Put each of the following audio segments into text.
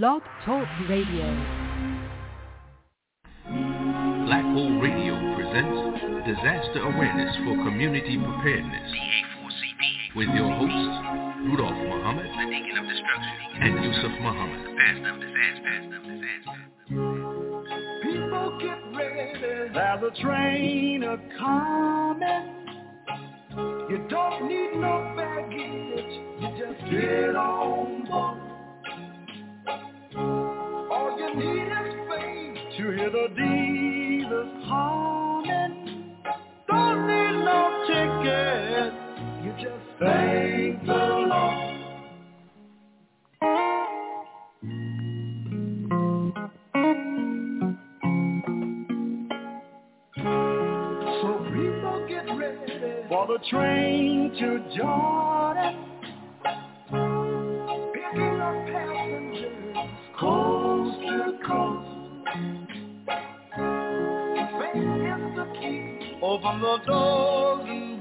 Blog Talk Radio. Black Hole Radio presents Disaster Awareness for Community Preparedness. With your hosts, Rudolph Muhammad and Yusef Muhammad. People get ready. There's a train a coming. You don't need no baggage. You just get on to hear the Jesus humming. Don't need no ticket. You just thank the Lord. So people get ready for the train to Jordan. Open the doors and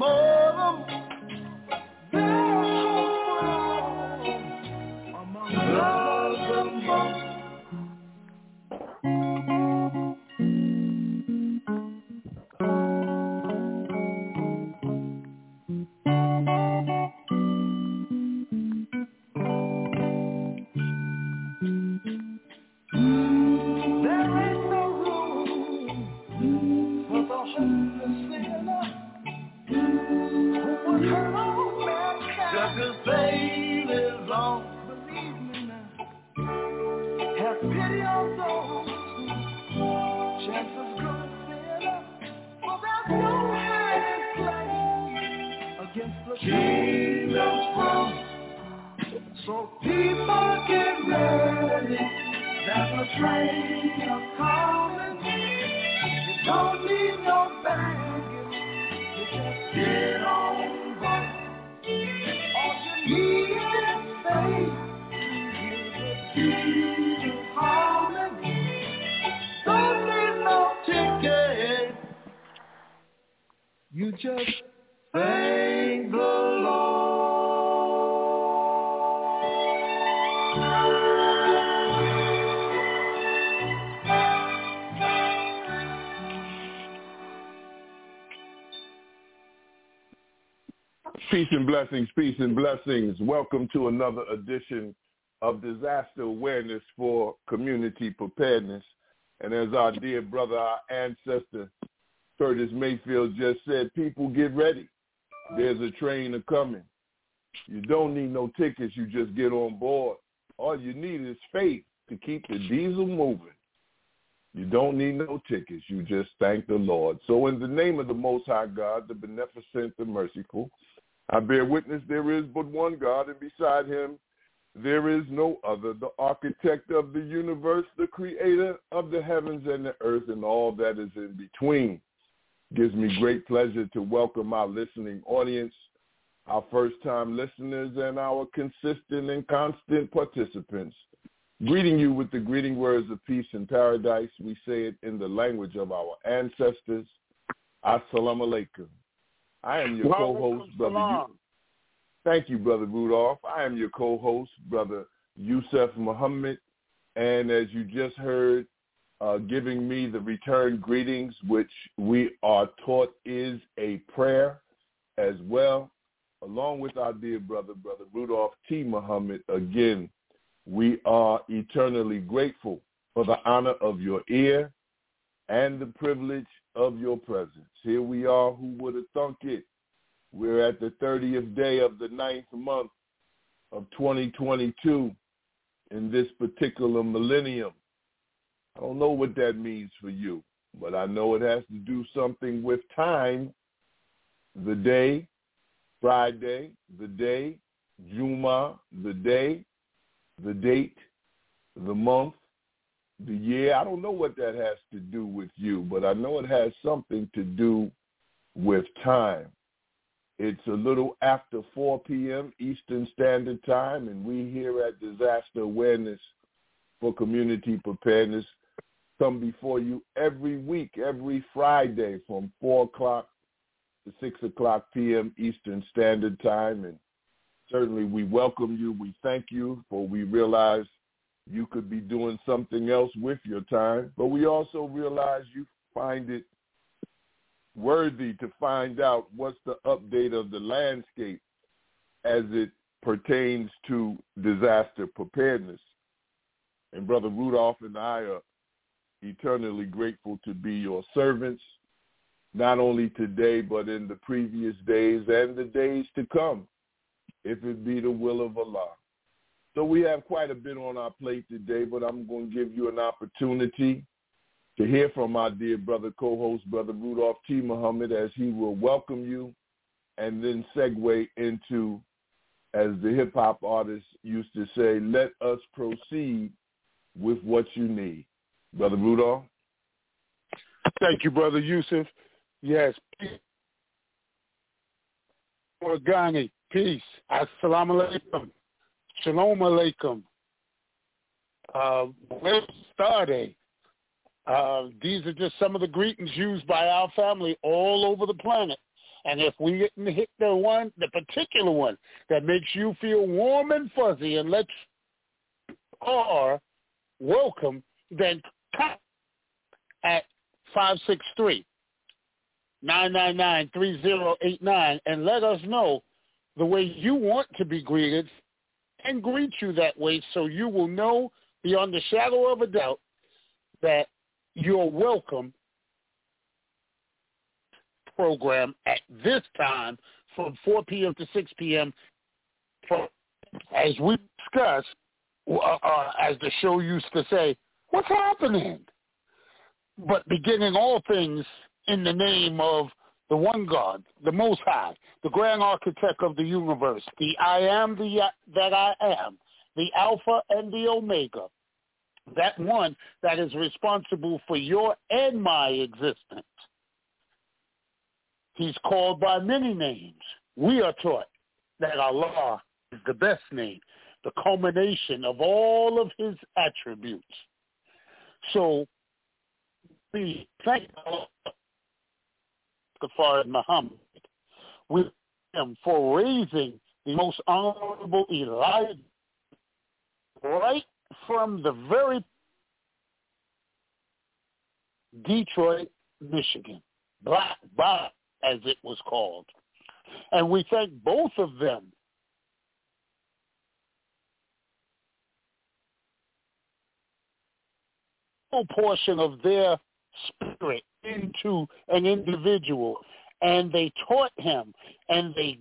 and blessings, peace and blessings. Welcome to another edition of Disaster Awareness for Community Preparedness. And as our dear brother, our ancestor, Curtis Mayfield just said, people get ready. There's a train a coming. You don't need no tickets. You just get on board. All you need is faith to keep the diesel moving. You don't need no tickets. You just thank the Lord. So in the name of the Most High God, the beneficent, the merciful, I bear witness there is but one God, and beside him there is no other, the architect of the universe, the creator of the heavens and the earth and all that is in between. gives me great pleasure to welcome our listening audience, our first-time listeners, and our consistent and constant participants. Greeting you with the greeting words of peace and paradise. We say it in the language of our ancestors. Assalamu alaikum. I am your co-host, Brother. Yu- Thank you, Brother Rudolph. I am your co-host, Brother Yusef Muhammad. And as you just heard, uh, giving me the return greetings, which we are taught is a prayer as well, along with our dear brother, Brother Rudolph T. Muhammad. Again, we are eternally grateful for the honor of your ear and the privilege of your presence. Here we are, who would have thunk it? We're at the 30th day of the ninth month of 2022 in this particular millennium. I don't know what that means for you, but I know it has to do something with time, the day, Friday, the day, Juma, the day, the date, the month, year. I don't know what that has to do with you, but I know it has something to do with time. It's a little after 4 p.m. Eastern Standard Time, and we here at Disaster Awareness for Community Preparedness come before you every week, every Friday from 4 o'clock to 6 o'clock p.m. Eastern Standard Time. And certainly we welcome you. We thank you, for we realize You could be doing something else with your time, but we also realize you find it worthy to find out what's the update of the landscape as it pertains to disaster preparedness. And Brother Rudolph and I are eternally grateful to be your servants, not only today, but in the previous days and the days to come, if it be the will of Allah. So we have quite a bit on our plate today, but I'm going to give you an opportunity to hear from our dear brother co-host, Brother Rudolph T. Muhammad, as he will welcome you and then segue into, as the hip-hop artist used to say, let us proceed with what you need. Brother Rudolph? Thank you, Brother Yusef. Yes. Organi, peace. Assalamu alaikum. Shalom alaikum. Uh, started? Uh, these are just some of the greetings used by our family all over the planet. And if we didn't hit the one, the particular one that makes you feel warm and fuzzy and let you are welcome, then come at 563 999-3089 and let us know the way you want to be greeted and greet you that way so you will know beyond the shadow of a doubt that you're welcome program at this time from 4 p.m. to 6 p.m. As we discuss, uh, uh, as the show used to say, what's happening? But beginning all things in the name of the one God, the Most High, the grand architect of the universe, the I am the uh, that I am, the Alpha and the Omega, that one that is responsible for your and my existence. He's called by many names. We are taught that Allah is the best name, the culmination of all of his attributes. So we thank Allah Master Fard Muhammad with him for raising the most honorable Elijah right from the very Detroit, Michigan, Black Bob, as it was called. And we thank both of them portion of their spirit into an individual and they taught him and they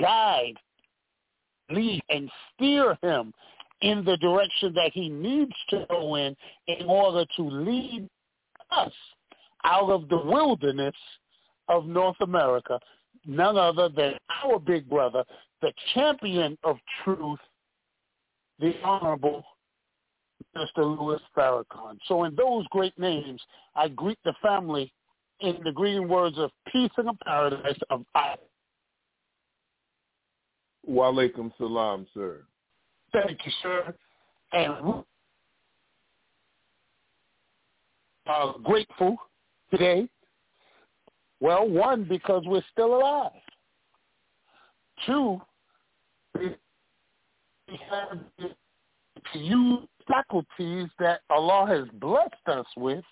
guide, lead, and steer him in the direction that he needs to go in in order to lead us out of the wilderness of North America, none other than our big brother, the champion of truth, the Honorable Mr. Louis Farrakhan. So in those great names, I greet the family in the greeting words of peace and a paradise of I. Walaikum salam, sir. Thank you, sir. And we are grateful today. Well, one, because we're still alive. Two, we have to use faculties that Allah has blessed us with.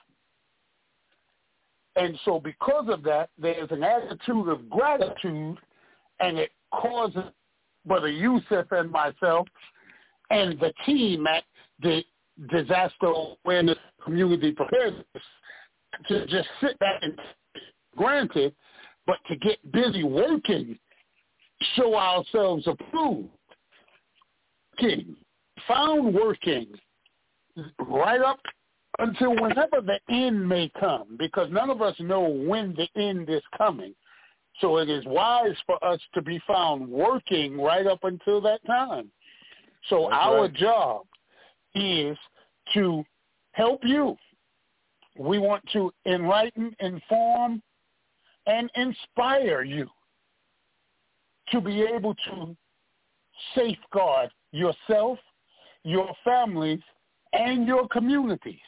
And so because of that, there's an attitude of gratitude, and it causes Brother Yusef and myself and the team at the Disaster Awareness Community Preparedness to just sit back and granted, but to get busy working, show ourselves approved. Working, found working right up until whenever the end may come, because none of us know when the end is coming. So it is wise for us to be found working right up until that time. So That's our right. job is to help you. We want to enlighten, inform, and inspire you to be able to safeguard yourself, your families, and your communities.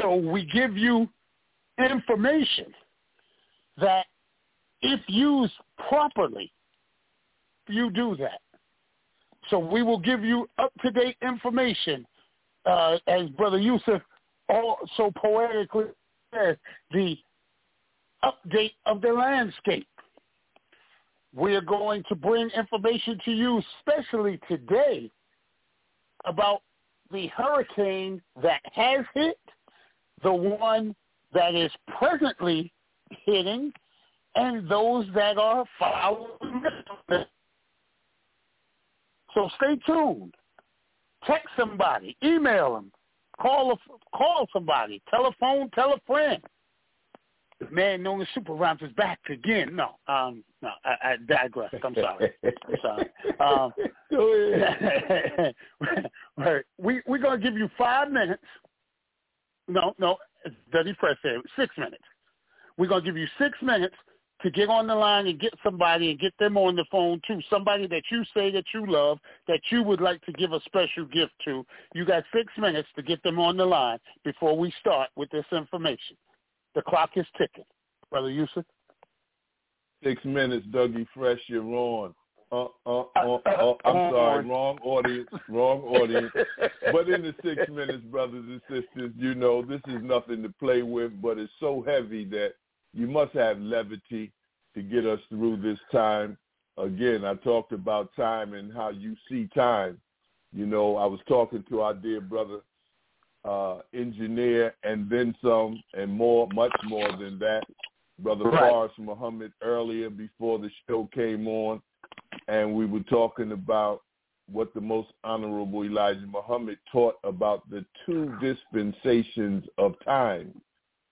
So we give you information that if used properly, you do that. So we will give you up-to-date information uh, as Brother Yusef so poetically says, the update of the landscape. We're going to bring information to you, especially today, about the hurricane that has hit, the one that is presently hitting, and those that are following. So stay tuned. Text somebody, email them, call a, call somebody, telephone, tell a friend. The man known as Super Rhymes is back again. No, um, no, I, I digress. I'm sorry. I'm sorry. Um, right. We we're gonna give you five minutes. No, no, Dirty Fresh said six minutes. We're gonna give you six minutes to get on the line and get somebody and get them on the phone too. Somebody that you say that you love, that you would like to give a special gift to. You got six minutes to get them on the line before we start with this information. The clock is ticking. Brother Yusef? Six minutes, Dougie Fresh, you're on. Uh, uh, uh, uh, I'm sorry, wrong audience, wrong audience. but in the six minutes, brothers and sisters, you know, this is nothing to play with, but it's so heavy that you must have levity to get us through this time. Again, I talked about time and how you see time. You know, I was talking to our dear brother uh, engineer and then some and more, much more than that. Brother right. Faris Muhammad earlier before the show came on, and we were talking about what the most honorable Elijah Muhammad taught about the two dispensations of time,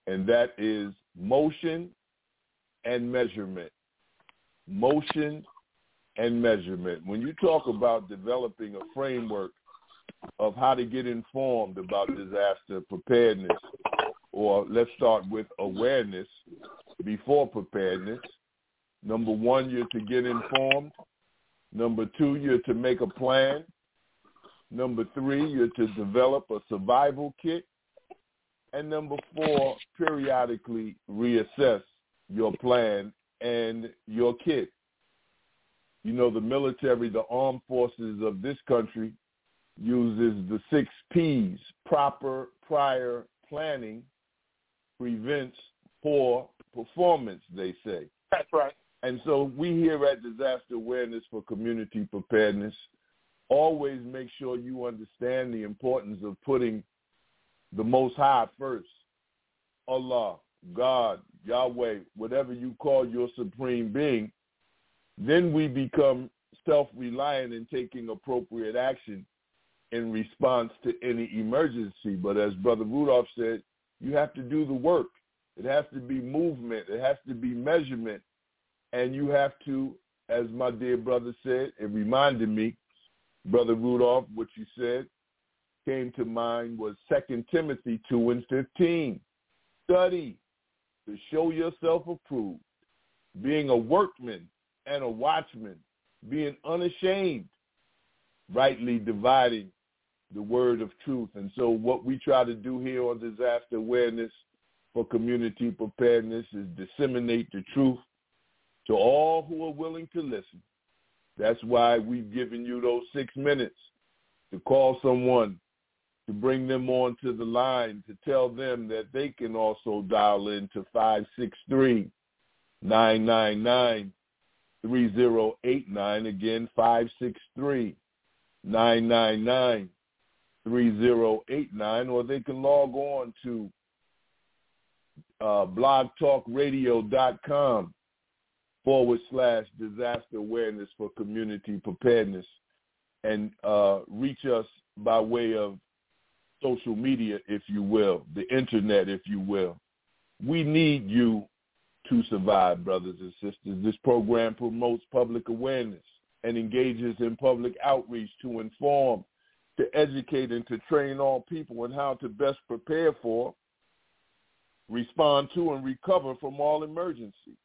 and that is motion and measurement. Motion and measurement. When you talk about developing a framework of how to get informed about disaster preparedness, or let's start with awareness before preparedness. Number one, you're to get informed. Number two, you're to make a plan. Number three, you're to develop a survival kit. And number four, periodically reassess your plan and your kit. You know, the military, the armed forces of this country uses the six P's, proper prior planning prevents poor performance, they say. That's right. And so we here at Disaster Awareness for Community Preparedness always make sure you understand the importance of putting the Most High first. Allah, God, Yahweh, whatever you call your supreme being, then we become self-reliant in taking appropriate action in response to any emergency. But as Brother Rudolph said, you have to do the work. It has to be movement. It has to be measurement. And you have to, as my dear brother said, it reminded me, Brother Rudolph, what you said came to mind was Second Timothy 2 and 15. Study to show yourself approved, being a workman and a watchman, being unashamed, rightly dividing the word of truth. And so what we try to do here on disaster awareness for community preparedness is disseminate the truth to all who are willing to listen. That's why we've given you those six minutes to call someone, to bring them onto the line, to tell them that they can also dial in to 563 999 3089. Again, 563 999 3089, or they can log on to uh, blogtalkradio.com forward slash disaster awareness for community preparedness and uh, reach us by way of social media, if you will, the internet, if you will. We need you to survive, brothers and sisters. This program promotes public awareness and engages in public outreach to inform to educate and to train all people on how to best prepare for, respond to, and recover from all emergencies.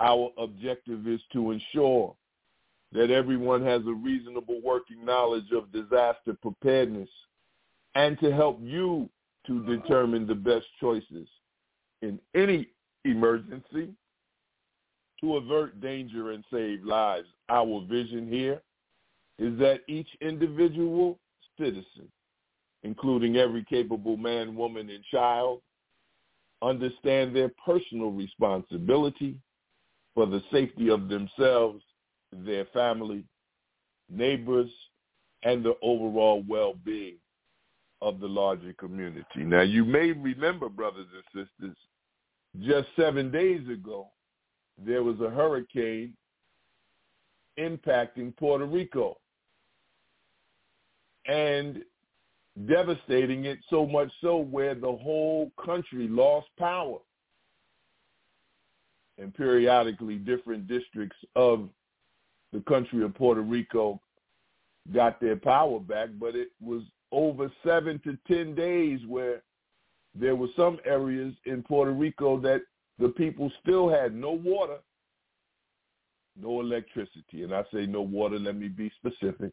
Our objective is to ensure that everyone has a reasonable working knowledge of disaster preparedness and to help you to determine the best choices in any emergency to avert danger and save lives. Our vision here is that each individual citizen including every capable man, woman, and child, understand their personal responsibility for the safety of themselves, their family, neighbors, and the overall well-being of the larger community. Now, you may remember, brothers and sisters, just seven days ago, there was a hurricane impacting Puerto Rico and devastating it so much so where the whole country lost power. And periodically different districts of the country of Puerto Rico got their power back, but it was over seven to ten days where there were some areas in Puerto Rico that the people still had no water, no electricity. And I say no water, let me be specific,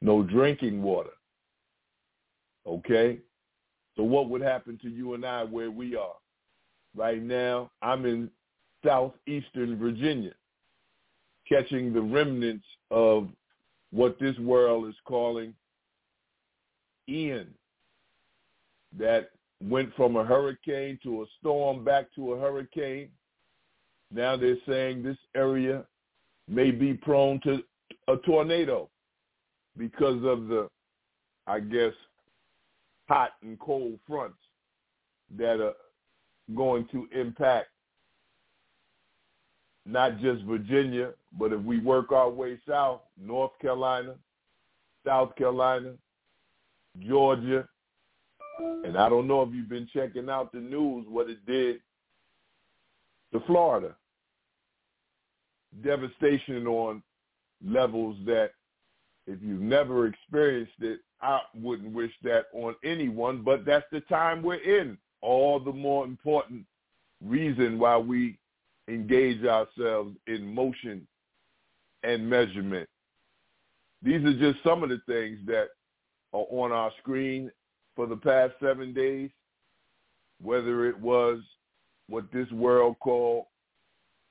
no drinking water. Okay? So what would happen to you and I where we are? Right now, I'm in southeastern Virginia, catching the remnants of what this world is calling Ian, that went from a hurricane to a storm back to a hurricane. Now they're saying this area may be prone to a tornado because of the, I guess, hot and cold fronts that are going to impact not just Virginia, but if we work our way south, North Carolina, South Carolina, Georgia, and I don't know if you've been checking out the news, what it did to Florida. Devastation on levels that if you've never experienced it, I wouldn't wish that on anyone, but that's the time we're in. All the more important reason why we engage ourselves in motion and measurement. These are just some of the things that are on our screen for the past seven days, whether it was what this world called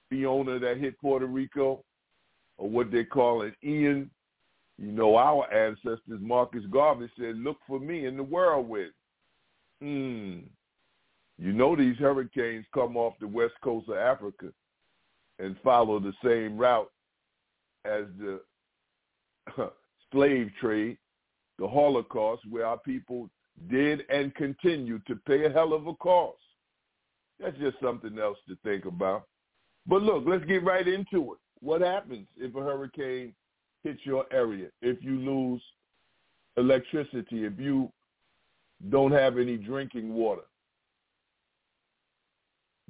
Fiona that hit Puerto Rico or what they call it Ian. You know, our ancestors, Marcus Garvey said, look for me in the whirlwind. Hmm. You know these hurricanes come off the west coast of Africa and follow the same route as the slave trade, the Holocaust, where our people did and continue to pay a hell of a cost. That's just something else to think about. But look, let's get right into it. What happens if a hurricane hits your area? If you lose electricity, if you don't have any drinking water,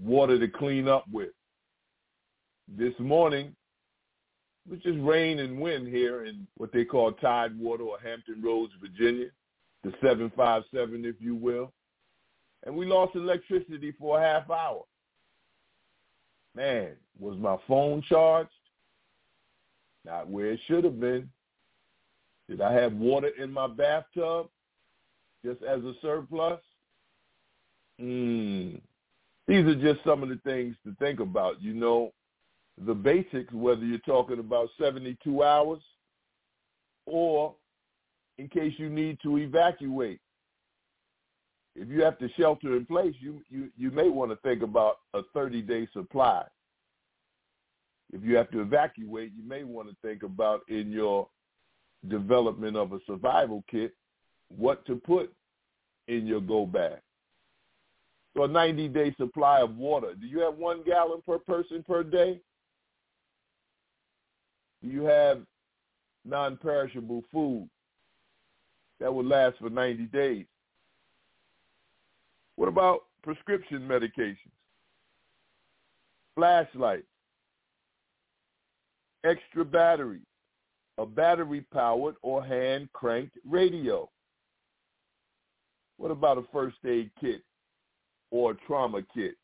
water to clean up with. This morning, which is rain and wind here in what they call Tidewater or Hampton Roads, Virginia the 757, if you will. And we lost electricity for a half hour. Man, was my phone charged? Not where it should have been. Did I have water in my bathtub just as a surplus? Mm. These are just some of the things to think about. You know, the basics, whether you're talking about 72 hours or in case you need to evacuate. If you have to shelter in place, you, you, you may want to think about a 30-day supply. If you have to evacuate, you may want to think about in your development of a survival kit what to put in your go bag. So a 90-day supply of water. Do you have one gallon per person per day? Do you have non-perishable food? that would last for 90 days. What about prescription medications? Flashlights, extra batteries, a battery-powered or hand-cranked radio. What about a first aid kit or a trauma kit?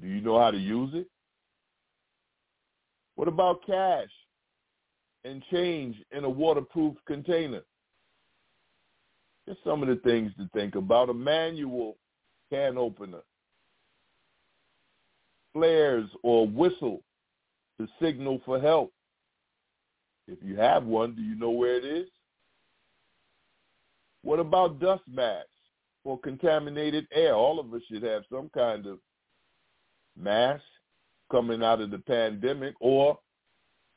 Do you know how to use it? What about cash and change in a waterproof container. Just some of the things to think about. A manual can opener, flares or whistle to signal for help. If you have one, do you know where it is? What about dust masks for contaminated air? All of us should have some kind of mask coming out of the pandemic, or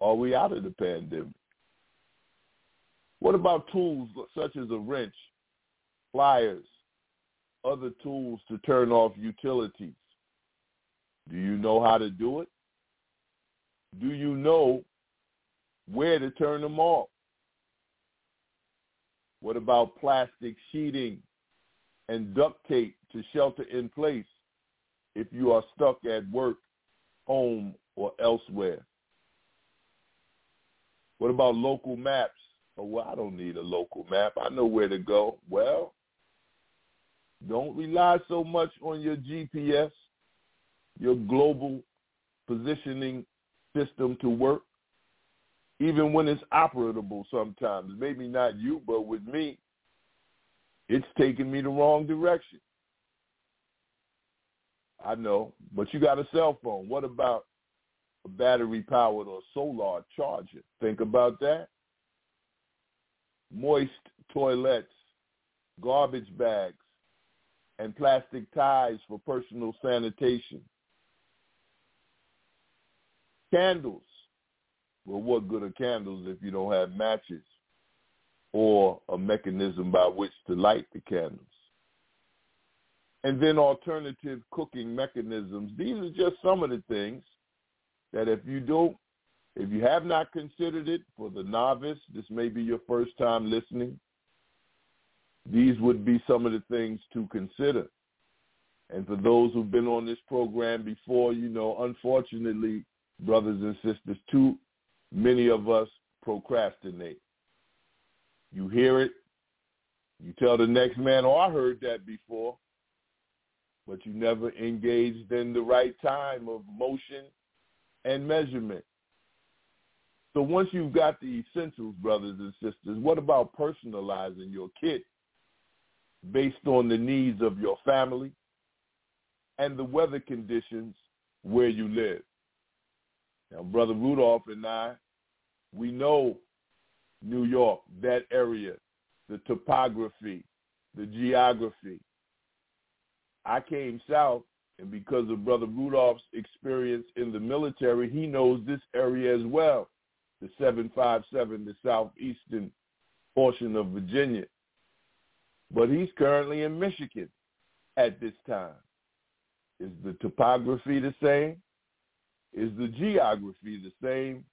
are we out of the pandemic? What about tools such as a wrench, pliers, other tools to turn off utilities? Do you know how to do it? Do you know where to turn them off? What about plastic sheeting and duct tape to shelter in place if you are stuck at work, home, or elsewhere? What about local maps? Oh, well, I don't need a local map. I know where to go. Well, don't rely so much on your GPS, your global positioning system to work even when it's operable sometimes. Maybe not you, but with me, it's taking me the wrong direction. I know, but you got a cell phone. What about a battery powered or solar charger? Think about that. Moist toilets, garbage bags, and plastic ties for personal sanitation. Candles, well, what good are candles if you don't have matches or a mechanism by which to light the candles? And then alternative cooking mechanisms. These are just some of the things that if you don't, if you have not considered it for the novice, this may be your first time listening, these would be some of the things to consider. And for those who've been on this program before, you know, unfortunately, brothers and sisters, too many of us procrastinate. You hear it, you tell the next man, oh, I heard that before, but you never engaged in the right time of motion and measurement. So once you've got the essentials, brothers and sisters, what about personalizing your kit based on the needs of your family and the weather conditions where you live? Now, Brother Rudolph and I we know New York, that area, the topography, the geography. I came south, and because of Brother Rudolph's experience in the military, he knows this area as well, the 757, the southeastern portion of Virginia. But he's currently in Michigan at this time. Is the topography the same? Is the geography the same?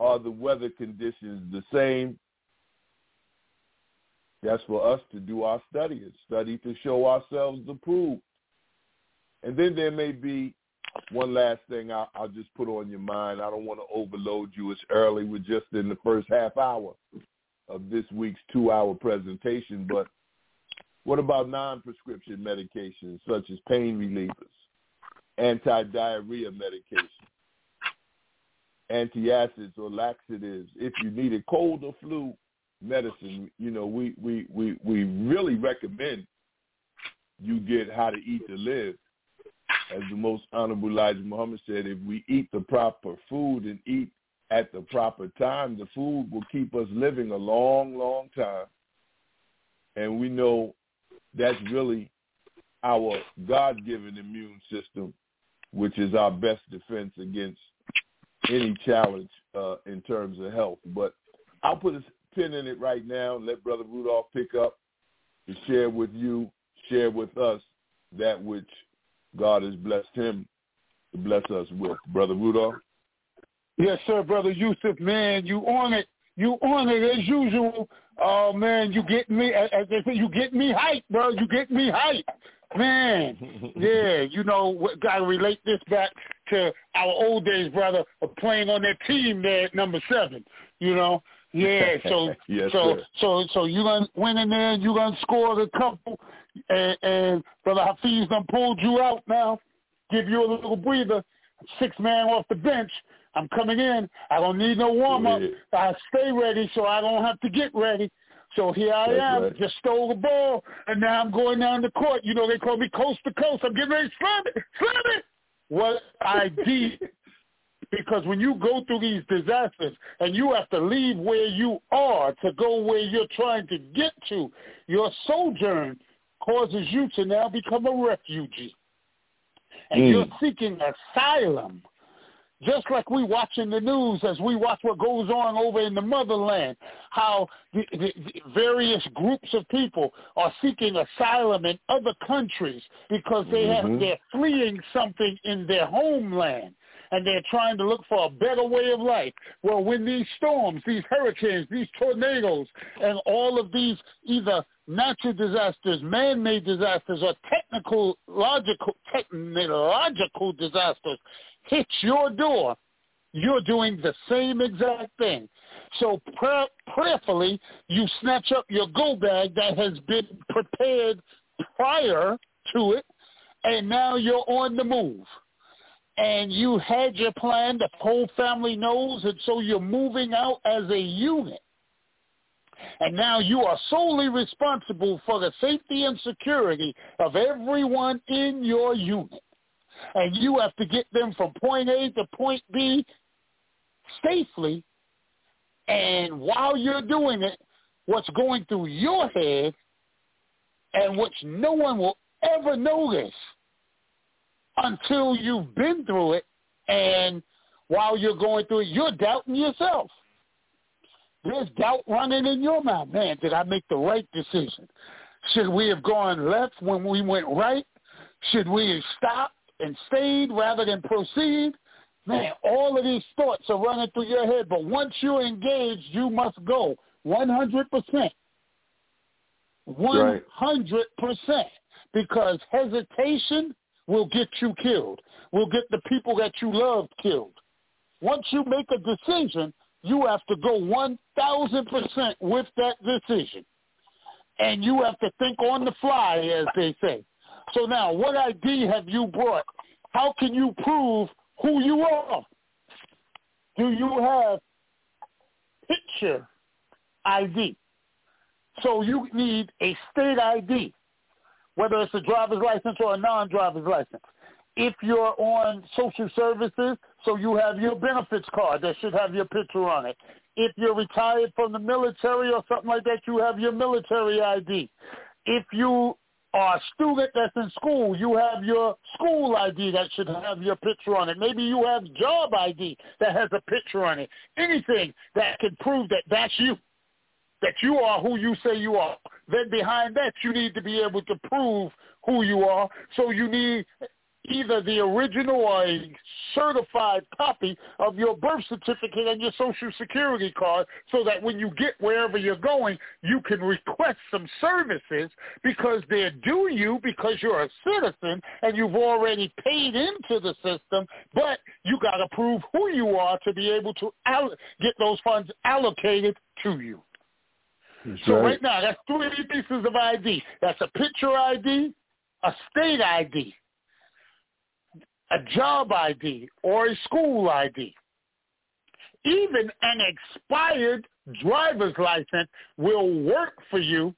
Are the weather conditions the same? That's for us to do our study and study to show ourselves approved. And then there may be one last thing I'll, I'll just put on your mind. I don't want to overload you. It's early. We're just in the first half hour of this week's two-hour presentation. But what about non-prescription medications such as pain relievers, anti-diarrhea medications, antacids or laxatives if you need a cold or flu medicine. You know, we we we we really recommend you get how to eat to live. As the most honorable Elijah Muhammad said, if we eat the proper food and eat at the proper time, the food will keep us living a long, long time. And we know that's really our God-given immune system, which is our best defense against any challenge uh, in terms of health. But I'll put a pin in it right now and let Brother Rudolph pick up to share with you, share with us that which God has blessed him to bless us with. Brother Rudolph? Yes, sir, Brother Yusef, man, you on it. You on it as usual. Oh man, you get me as they say, you get me hype, bro. You get me hype. Man, yeah, you know, gotta relate this back to our old days, brother, of playing on that team there at number seven. You know, yeah. So, yes, so, sir. so, so you gonna win in there. You gonna score a couple, and, and brother Hafiz done pulled you out now. Give you a little breather. Six man off the bench. I'm coming in. I don't need no warm up. I stay ready, so I don't have to get ready. So here I That's am, right. just stole the ball, and now I'm going down the court. You know, they call me coast to coast. I'm getting ready to slam it, slam it. What I did Because when you go through these disasters and you have to leave where you are to go where you're trying to get to, your sojourn causes you to now become a refugee. And mm. you're seeking asylum just like we watching the news as we watch what goes on over in the motherland, how the, the, the various groups of people are seeking asylum in other countries because they mm-hmm. have they're fleeing something in their homeland and they're trying to look for a better way of life. Well, when these storms, these hurricanes, these tornadoes, and all of these either natural disasters, man-made disasters, or technical, logical, technological disasters hits your door, you're doing the same exact thing. So prayerfully, you snatch up your go bag that has been prepared prior to it, and now you're on the move. And you had your plan, the whole family knows, and so you're moving out as a unit. And now you are solely responsible for the safety and security of everyone in your unit and you have to get them from point A to point B safely. And while you're doing it, what's going through your head and which no one will ever notice until you've been through it and while you're going through it, you're doubting yourself. There's doubt running in your mind. Man, did I make the right decision? Should we have gone left when we went right? Should we have stopped? And stayed rather than proceed, man, all of these thoughts are running through your head. But once you're engaged, you must go 100%. 100%. Because hesitation will get you killed, will get the people that you love killed. Once you make a decision, you have to go 1,000% with that decision. And you have to think on the fly, as they say. So now, what ID have you brought? How can you prove who you are? Do you have picture ID? So you need a state ID, whether it's a driver's license or a non-driver's license. If you're on social services, so you have your benefits card that should have your picture on it. If you're retired from the military or something like that, you have your military ID. If you or a student that's in school, you have your school ID that should have your picture on it. Maybe you have job ID that has a picture on it. Anything that can prove that that's you, that you are who you say you are. Then behind that, you need to be able to prove who you are. So you need either the original or a certified copy of your birth certificate and your social security card so that when you get wherever you're going, you can request some services because they're due you because you're a citizen and you've already paid into the system, but you got to prove who you are to be able to all- get those funds allocated to you. That's so right. right now, that's three pieces of ID. That's a picture ID, a state ID, a job ID or a school ID. Even an expired driver's license will work for you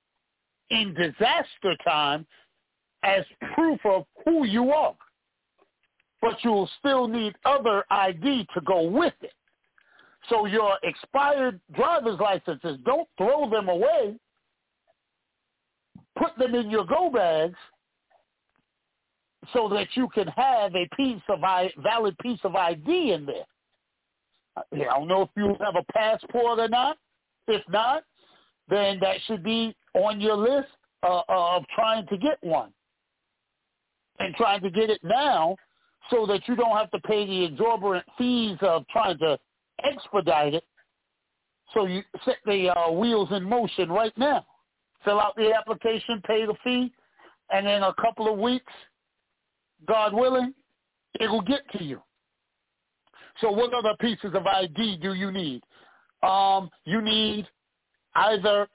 in disaster time as proof of who you are. But you'll still need other ID to go with it. So your expired driver's licenses, don't throw them away. Put them in your go bags so that you can have a piece of I, valid piece of ID in there. I don't know if you have a passport or not. If not, then that should be on your list uh, of trying to get one and trying to get it now so that you don't have to pay the exorbitant fees of trying to expedite it. So you set the uh, wheels in motion right now. Fill out the application, pay the fee, and in a couple of weeks God willing, it will get to you. So what other pieces of ID do you need? Um, you need either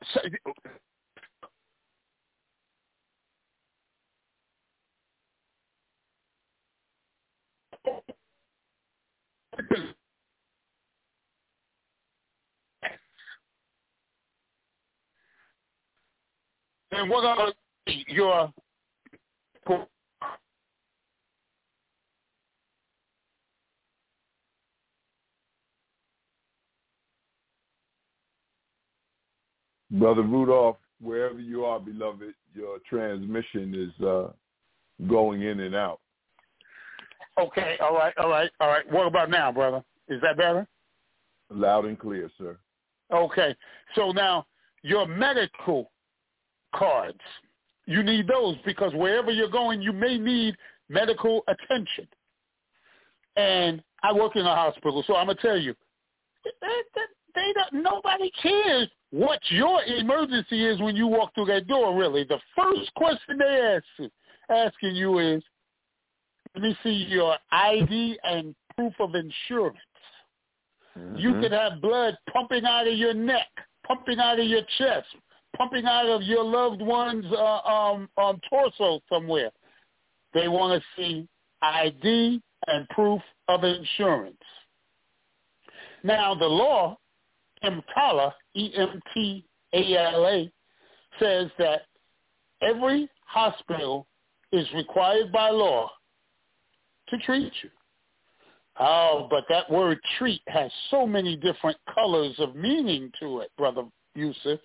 and what are your Brother Rudolph, wherever you are, beloved, your transmission is uh, going in and out. Okay, all right, all right, all right. What about now, brother? Is that better? Loud and clear, sir. Okay, so now your medical cards, you need those because wherever you're going, you may need medical attention. And I work in a hospital, so I'm gonna tell you, they, don't, nobody cares what your emergency is when you walk through that door. Really, the first question they ask asking you is, let me see your ID and proof of insurance. Mm-hmm. You could have blood pumping out of your neck, pumping out of your chest, pumping out of your loved one's uh, um, um, torso somewhere. They want to see ID and proof of insurance. Now, the law, EMTALA, E-M-T-A-L-A, says that every hospital is required by law to treat you. Oh, but that word treat has so many different colors of meaning to it, Brother Yusef.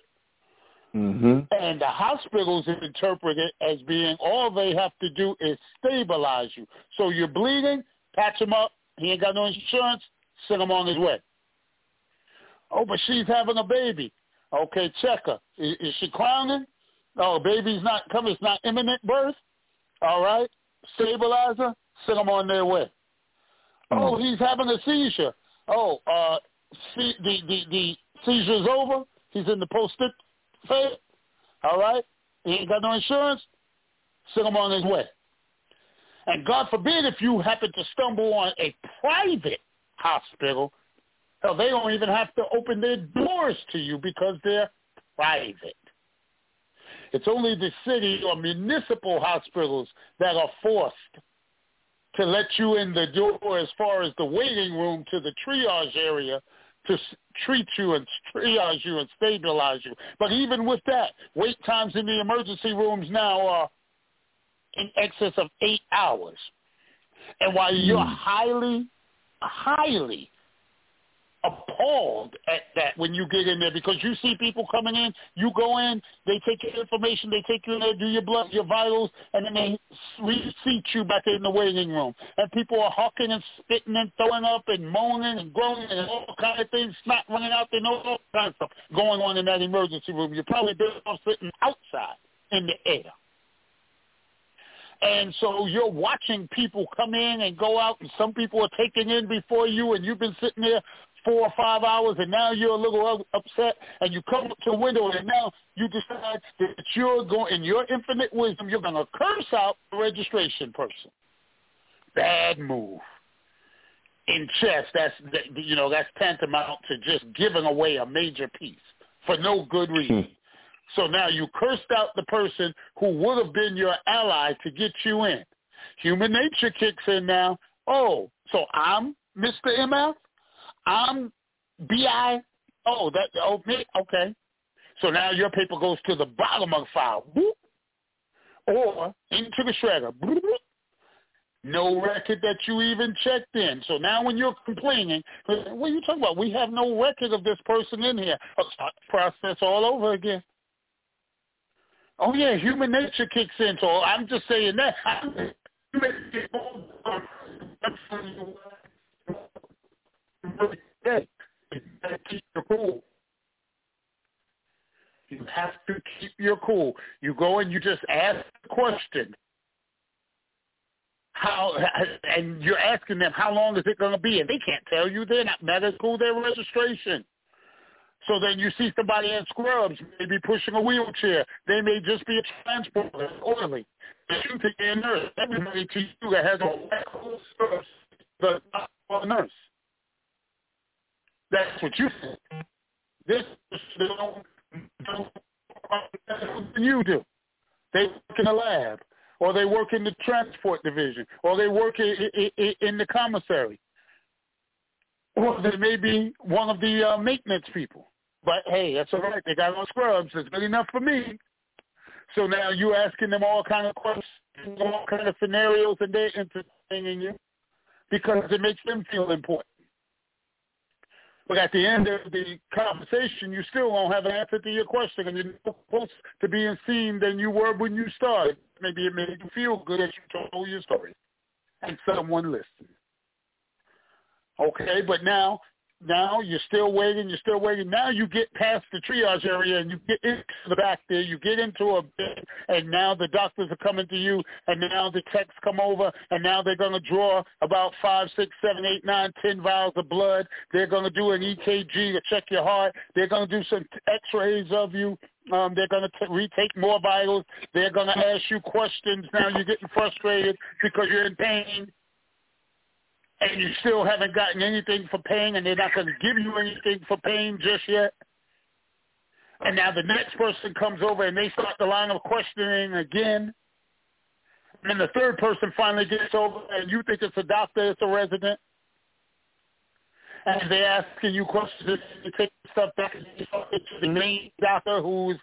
Mm-hmm. And the hospitals interpret it as being all they have to do is stabilize you. So you're bleeding, patch him up. He ain't got no insurance. Send him on his way. Oh, but she's having a baby. Okay, check her. Is, is she crowning? Oh, baby's not coming. It's not imminent birth. All right. Stabilize her. Send them on their way. Oh, mm. he's having a seizure. Oh, uh, see, the, the, the seizure's over. He's in the postictal phase. All right? He ain't got no insurance. Send him on his way. And God forbid if you happen to stumble on a private hospital, hell, they don't even have to open their doors to you because they're private. It's only the city or municipal hospitals that are forced to let you in the door as far as the waiting room to the triage area to treat you and triage you and stabilize you. But even with that, wait times in the emergency rooms now are in excess of eight hours. And while you're hmm. highly, highly appalled at that when you get in there because you see people coming in, you go in, they take your information, they take you in there, do your blood, your vitals, and then they reseat you back in the waiting room. And people are hawking and spitting and throwing up and moaning and groaning and all kinds of things, snot running out there, all kinds of stuff going on in that emergency room. You're probably better off sitting outside in the air. And so you're watching people come in and go out, and some people are taken in before you, and you've been sitting there four or five hours and now you're a little upset and you come up to a window and now you decide that you're going, in your infinite wisdom, you're going to curse out the registration person. Bad move. In chess, that's, you know, that's tantamount to just giving away a major piece for no good reason. Hmm. So now you cursed out the person who would have been your ally to get you in. Human nature kicks in now. Oh, so I'm Mr. MF? I'm BI. Oh, that oh. Okay. So now your paper goes to the bottom of the file, or into the shredder. No record that you even checked in. So now when you're complaining, what are you talking about? We have no record of this person in here. Oh, process all over again. Oh yeah, human nature kicks in. So I'm just saying that. Day. You got to keep your cool. You have to keep your cool. You go and you just ask the question. How and you're asking them how long is it going to be, and they can't tell you. They're not medical. They're registration. So then you see somebody in scrubs, maybe pushing a wheelchair. They may just be a transporter, orderly. You think they're a nurse. Everybody to you that has a but not a nurse. That's what you said. This don't, don't you do. They work in a lab, or they work in the transport division, or they work in, in, in the commissary, or they may be one of the uh, maintenance people. But hey, that's all right. They got no scrubs. It's good enough for me. So now you're asking them all kind of questions, all kind of scenarios, and they're entertaining you because it makes them feel important. But at the end of the conversation, you still won't have an answer to your question, and you're no closer to being seen than you were when you started. Maybe it made you feel good as you told your story, and someone listened. Okay, but now now you're still waiting, you're still waiting. Now you get past the triage area and you get into the back there, you get into a bed, and now the doctors are coming to you, and now the techs come over, and now they're going to draw about five, six, seven, eight, nine, ten vials of blood. They're going to do an EKG to check your heart. They're going to do some x-rays of you. Um, they're going to retake more vitals. They're going to ask you questions. Now you're getting frustrated because you're in pain and you still haven't gotten anything for pain and they're not going to give you anything for pain just yet. And now the next person comes over and they start the line of questioning again. And then the third person finally gets over and you think it's a doctor, it's a resident. And they're asking you questions. You take stuff back to the main doctor who's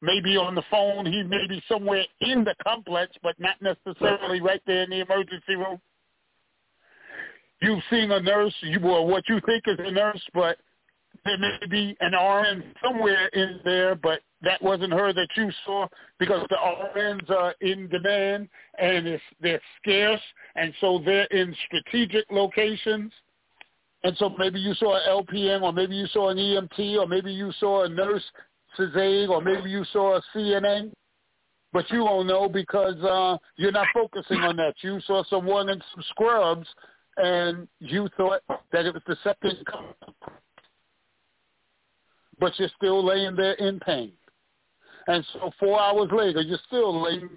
maybe on the phone. He may be somewhere in the complex, but not necessarily right there in the emergency room you've seen a nurse, you well, what you think is a nurse, but there may be an RN somewhere in there, but that wasn't her that you saw because the RNs are in demand and it's, they're scarce, and so they're in strategic locations. And so maybe you saw an LPN, or maybe you saw an EMT, or maybe you saw a nurse aide, or maybe you saw a CNA. But you won't know because uh, you're not focusing on that. You saw someone in some scrubs and you thought that it was the second but you're still laying there in pain. And so four hours later, you're still laying.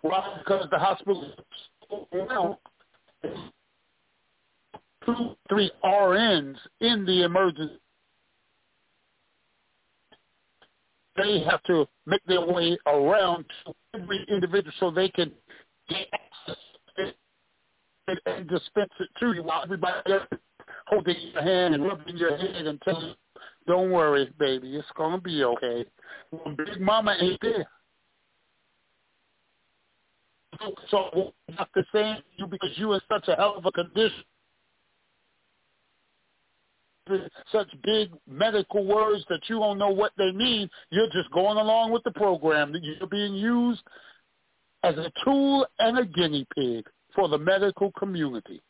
Why? Because the hospital is two, three RNs in the emergency. They have to make their way around to every individual so they can get access and, dispense it to you while everybody else holding your hand and rubbing your head and telling you, don't worry, baby, it's going to be okay. Well, Big Mama ain't there. So not the same you because you are in such a hell of a condition. Such big medical words that you don't know what they mean. You're just going along with the program. You're being used as a tool and a guinea pig for the medical community.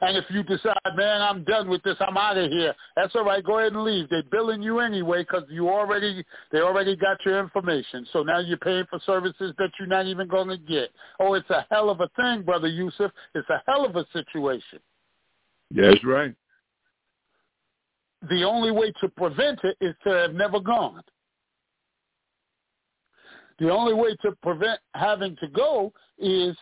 And if you decide, man, I'm done with this, I'm out of here. That's all right. Go ahead and leave. They're billing you anyway because you already they already got your information. So now you're paying for services that you're not even going to get. Oh, it's a hell of a thing, brother Yusef. It's a hell of a situation. That's right. The only way to prevent it is to have never gone. The only way to prevent having to go is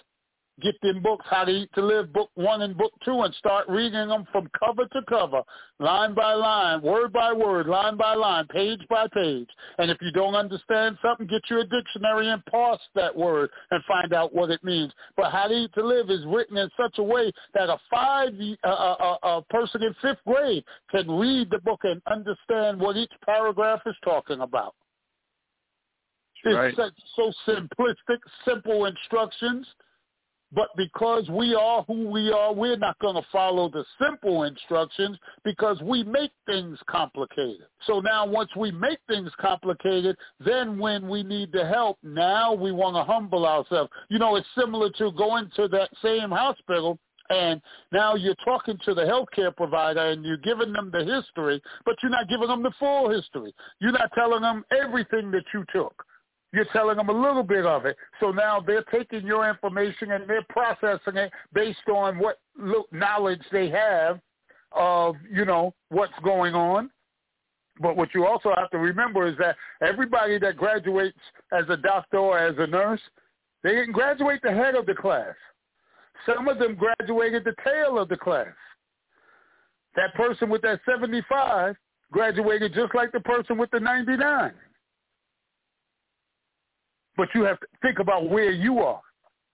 get them books, How to Eat to Live, book one and book two, and start reading them from cover to cover, line by line, word by word, line by line, page by page. And if you don't understand something, get you a dictionary and parse that word and find out what it means. But How to Eat to Live is written in such a way that a five uh, uh, uh, a person in fifth grade can read the book and understand what each paragraph is talking about. Right. It's such, so simplistic, simple instructions but because we are who we are, we're not going to follow the simple instructions because we make things complicated. So now once we make things complicated, then when we need the help, now we want to humble ourselves. You know, it's similar to going to that same hospital and now you're talking to the healthcare provider and you're giving them the history, but you're not giving them the full history. You're not telling them everything that you took. You're telling them a little bit of it. So now they're taking your information and they're processing it based on what knowledge they have of, you know, what's going on. But what you also have to remember is that everybody that graduates as a doctor or as a nurse, they didn't graduate the head of the class. Some of them graduated the tail of the class. That person with that 75 graduated just like the person with the 99. But you have to think about where you are.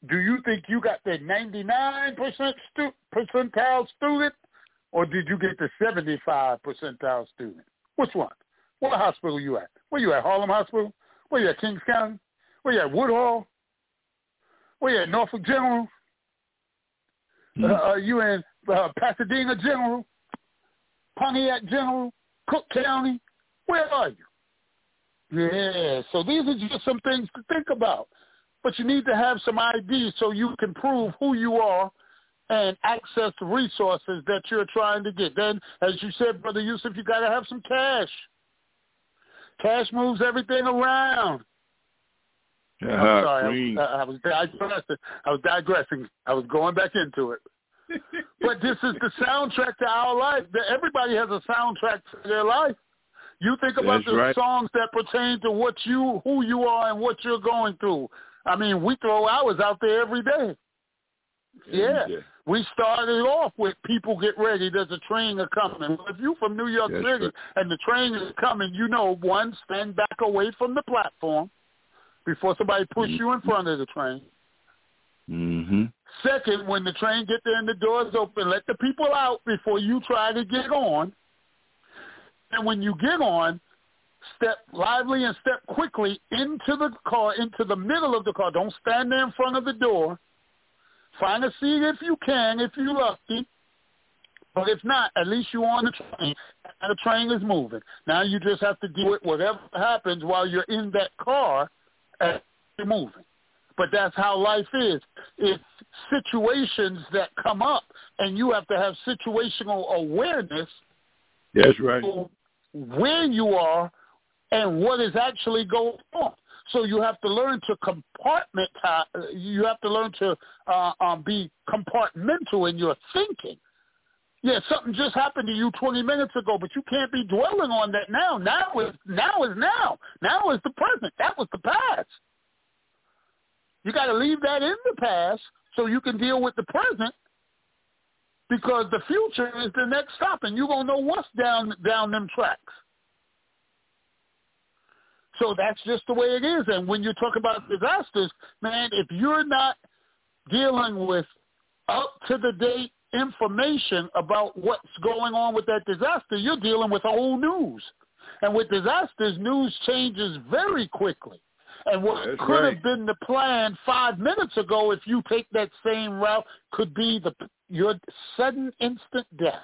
Do you think you got the 99% stu- percentile student, or did you get the 75 percentile student? Which one? What hospital you at? Where you at? Harlem Hospital? Where you at? Kings County? Where you at? Woodhull? Where you at? Norfolk General? Mm-hmm. Uh, are you in uh, Pasadena General? Pontiac General, Cook County. Where are you? Yeah, so these are just some things to think about. But you need to have some ID so you can prove who you are and access the resources that you're trying to get. Then, as you said, Brother Yusef, you got to have some cash. Cash moves everything around. Uh, I'm sorry, I, I, was digressing. I was digressing. I was going back into it. but this is the soundtrack to our life. Everybody has a soundtrack to their life. You think about That's the right. songs that pertain to what you, who you are, and what you're going through. I mean, we throw hours out there every day. Yeah. Yeah. We started off with people get ready. There's a train a coming. If you're from New York That's City right. and the train is coming, you know, one, stand back away from the platform before somebody push you in front of the train. Mm-hmm. Second, when the train get there and the doors open, let the people out before you try to get on. And when you get on, step lively and step quickly into the car, into the middle of the car. Don't stand there in front of the door. Find a seat if you can, if you're lucky. But if not, at least you're on the train, and the train is moving. Now you just have to deal with whatever happens while you're in that car as you're moving. But that's how life is. It's situations that come up, and you have to have situational awareness That's right. Where you are and what is actually going on. So you have to learn to compartmentalize. You have to learn to uh, um, be compartmental in your thinking. Yeah, something just happened to you 20 minutes ago, but you can't be dwelling on that now. Now is now is now. Now is the present. That was the past. You got to leave that in the past so you can deal with the present because the future is the next stop, and you're gonna know what's down down them tracks. So that's just the way it is. And when you talk about disasters, man, if you're not dealing with up to the date information about what's going on with that disaster, you're dealing with old news. And with disasters, news changes very quickly. And what That's could right. have been the plan five minutes ago, if you take that same route, could be the your sudden instant death.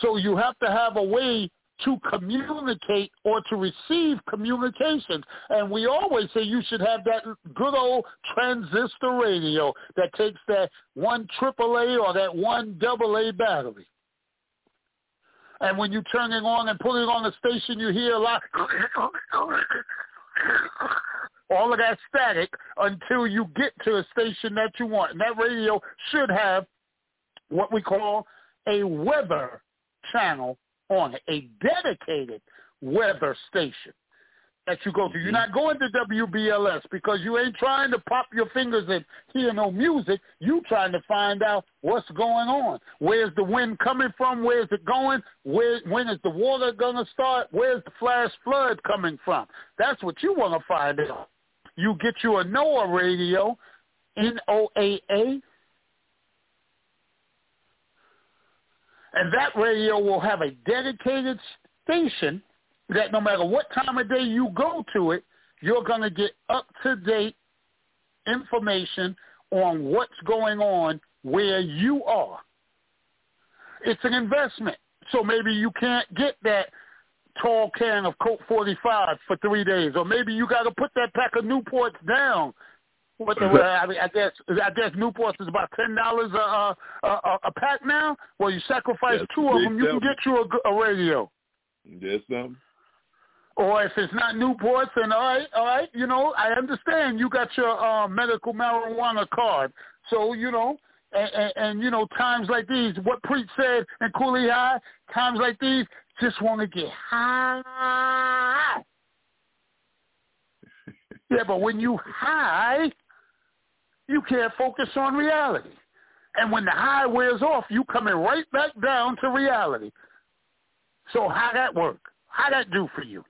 So you have to have a way to communicate or to receive communications. And we always say you should have that good old transistor radio that takes that one AAA or that one double A battery. And when you turn it on and put it on the station, you hear a lot, all of that static until you get to a station that you want. And that radio should have what we call a weather channel on it, a dedicated weather station that you go to. You're mm-hmm. not going to WBLS because you ain't trying to pop your fingers and hear no music. You trying to find out what's going on. Where's the wind coming from? Where's it going? Where when is the water gonna start? Where's the flash flood coming from? That's what you want to find out. You get you a NOAA radio, N O A A, and that radio will have a dedicated station that no matter what time of day you go to it, you're going to get up-to-date information on what's going on where you are. It's an investment. So maybe you can't get that tall can of Colt 45 for three days, or maybe you got to put that pack of Newports down. What the, I, mean, I guess I guess Newports is about ten dollars a, a a pack now. Well, you sacrifice That's two of them, you can get you a, a radio. There's some. Or if it's not Newports, then all right, all right, you know, I understand you got your uh, medical marijuana card. So, you know, and, and, and, you know, times like these, what Preach said in Cooley High, times like these, just want to get high. yeah, but when you high, you can't focus on reality. And when the high wears off, you coming right back down to reality. So how that work? How that do for you?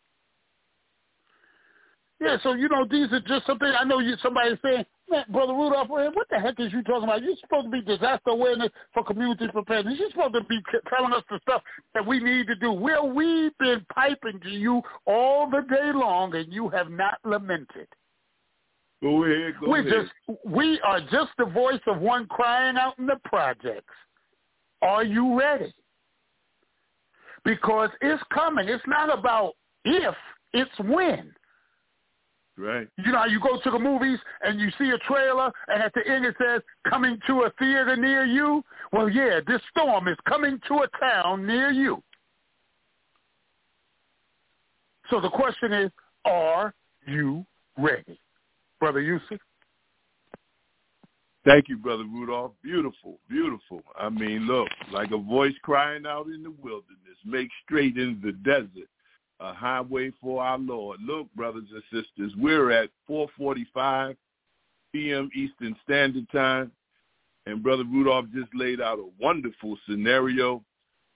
Yeah, so you know these are just something I know. You somebody saying, "Man, brother Rudolph, man, what the heck is you talking about? You're supposed to be disaster awareness for community preparedness. You're supposed to be telling us the stuff that we need to do. Well, we've been piping to you all the day long, and you have not lamented. Go ahead. Go we ahead. just we are just the voice of one crying out in the projects. Are you ready? because it's coming. It's not about if, it's when. Right. You know how you go to the movies and you see a trailer and at the end it says coming to a theater near you? Well, yeah, this storm is coming to a town near you. So the question is, are you ready? Brother Yusef? Thank you, Brother Rudolph. Beautiful, beautiful. I mean, look, like a voice crying out in the wilderness, make straight in the desert a highway for our Lord. Look, brothers and sisters, we're at 4:45 p.m. Eastern Standard Time, and Brother Rudolph just laid out a wonderful scenario,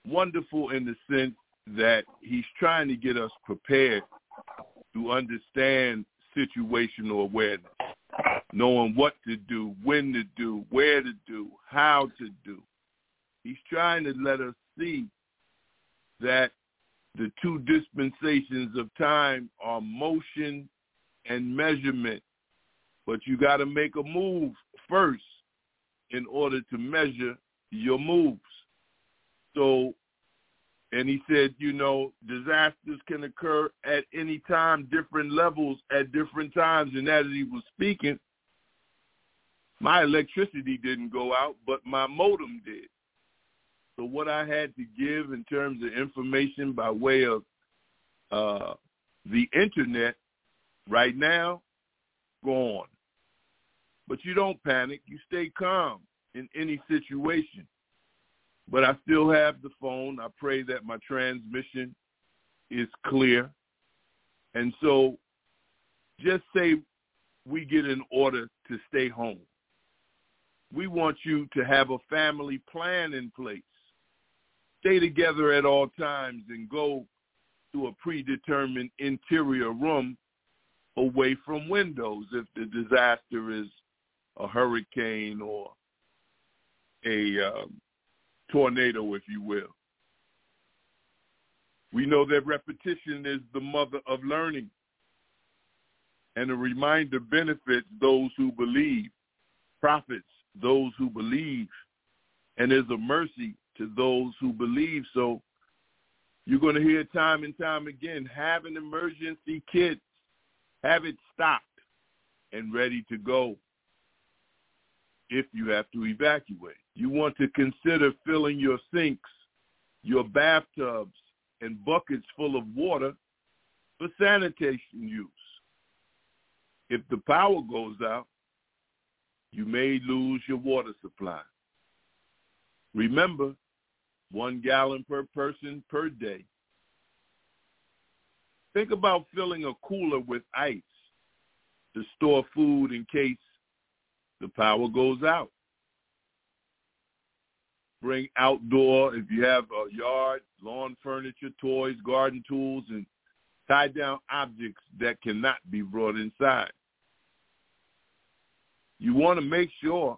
wonderful in the sense that he's trying to get us prepared to understand situational awareness, knowing what to do, when to do, where to do, how to do. He's trying to let us see that the two dispensations of time are motion and measurement. But you got to make a move first in order to measure your moves. So, and he said, you know, disasters can occur at any time, different levels at different times. And as he was speaking, my electricity didn't go out, but my modem did. So what I had to give in terms of information by way of uh, the internet right now, gone. But you don't panic. You stay calm in any situation. But I still have the phone. I pray that my transmission is clear. And so just say we get an order to stay home. We want you to have a family plan in place stay together at all times and go to a predetermined interior room away from windows if the disaster is a hurricane or a um, tornado, if you will. We know that repetition is the mother of learning, and a reminder benefits those who believe, profits those who believe, and is a mercy to those who believe. So you're going to hear time and time again, have an emergency kit, have it stocked and ready to go if you have to evacuate. You want to consider filling your sinks, your bathtubs, and buckets full of water for sanitation use. If the power goes out, you may lose your water supply. Remember, one gallon per person per day. Think about filling a cooler with ice to store food in case the power goes out. Bring outdoor, if you have a yard, lawn furniture, toys, garden tools, and tie down objects that cannot be brought inside. You want to make sure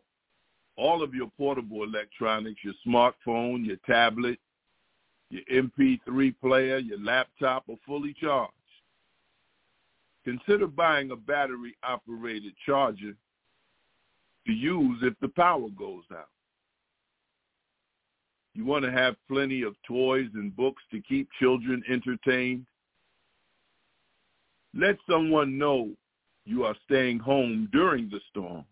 all of your portable electronics, your smartphone, your tablet, your MP3 player, your laptop are fully charged. Consider buying a battery-operated charger to use if the power goes out. You want to have plenty of toys and books to keep children entertained. Let someone know you are staying home during the storm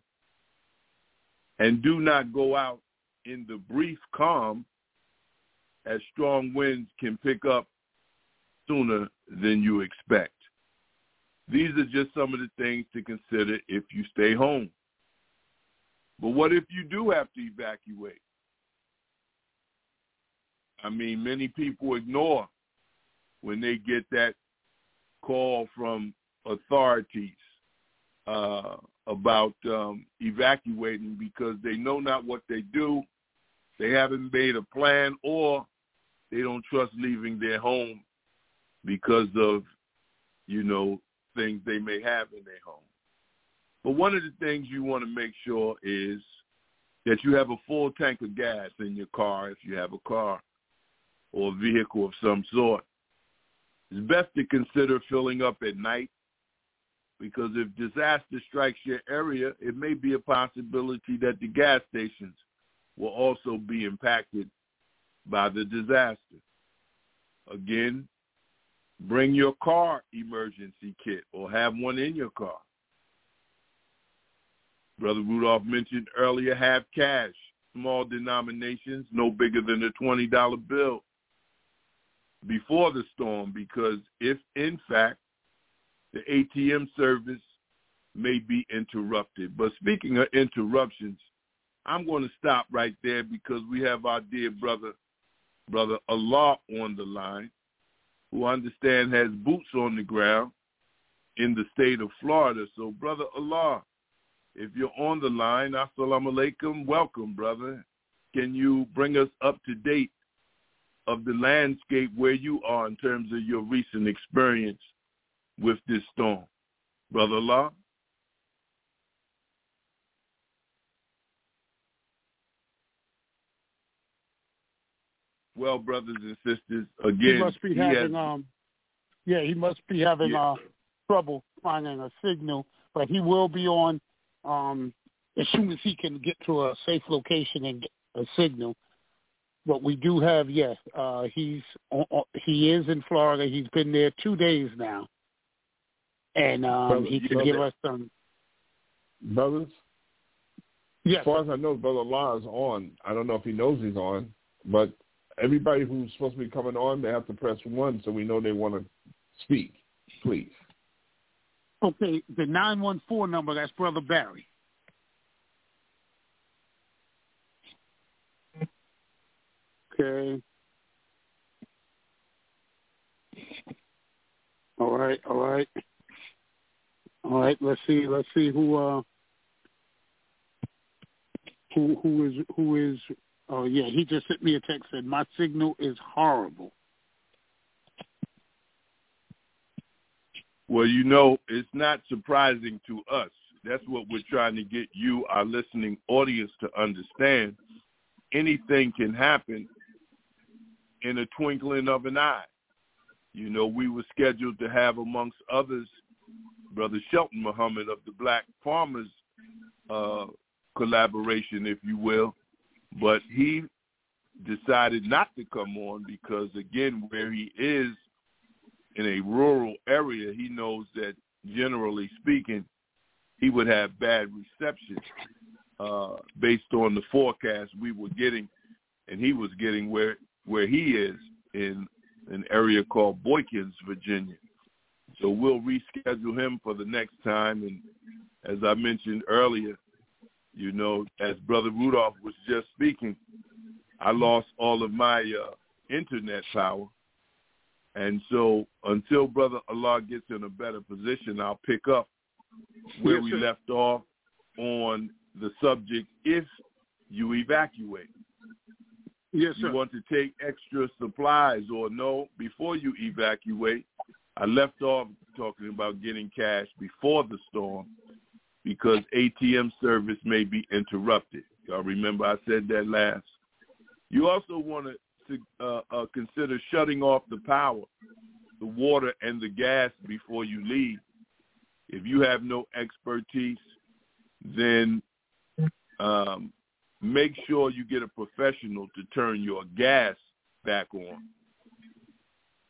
and do not go out in the brief calm as strong winds can pick up sooner than you expect. These are just some of the things to consider if you stay home. But what if you do have to evacuate? I mean, many people ignore when they get that call from authorities uh, about um, evacuating because they know not what they do, they haven't made a plan, or they don't trust leaving their home because of, you know, things they may have in their home. But one of the things you want to make sure is that you have a full tank of gas in your car if you have a car or a vehicle of some sort. It's best to consider filling up at night because if disaster strikes your area, it may be a possibility that the gas stations will also be impacted by the disaster. Again, bring your car emergency kit or have one in your car. Brother Rudolph mentioned earlier, have cash, small denominations, no bigger than a $20 bill before the storm because if in fact the ATM service may be interrupted. But speaking of interruptions, I'm going to stop right there because we have our dear brother, brother Allah on the line, who I understand has boots on the ground in the state of Florida. So, brother Allah, if you're on the line, assalamu alaikum, welcome, brother. Can you bring us up to date of the landscape where you are in terms of your recent experience with this storm? Brother Law? Well, brothers and sisters, again, he must be having has, um, yeah, he must be having yeah. uh trouble finding a signal, but he will be on um as soon as he can get to a safe location and get a signal. But we do have, yes, uh, he's he is in Florida. He's been there two days now, and um, he can give us some brothers. Yes. As far as I know, Brother Law is on. I don't know if he knows he's on, but everybody who's supposed to be coming on, they have to press one so we know they want to speak. Please. Okay, the 914 number, that's Brother Barry. Okay. All right, all right. All right, let's see, let's see who uh who who is who is Oh yeah, he just sent me a text said my signal is horrible. Well, you know, it's not surprising to us. That's what we're trying to get you, our listening audience, to understand. Anything can happen in a twinkling of an eye. You know, we were scheduled to have, amongst others, Brother Shelton Muhammad of the Black Farmers uh, collaboration, if you will, but he decided not to come on because, again, where he is in a rural area, he knows that generally speaking, he would have bad reception uh, based on the forecast we were getting, and he was getting where where he is in an area called Boykins, Virginia. So we'll reschedule him for the next time. And as I mentioned earlier, you know, as Brother Rudolph was just speaking, I lost all of my uh, internet power. And so until Brother Allah gets in a better position, I'll pick up where yes, we left off on the subject if you evacuate. Yes, sir. You want to take extra supplies or no, before you evacuate, I left off talking about getting cash before the storm because ATM service may be interrupted. Y'all remember I said that last. You also want to uh, uh, consider shutting off the power, the water, and the gas before you leave. If you have no expertise, then um, make sure you get a professional to turn your gas back on.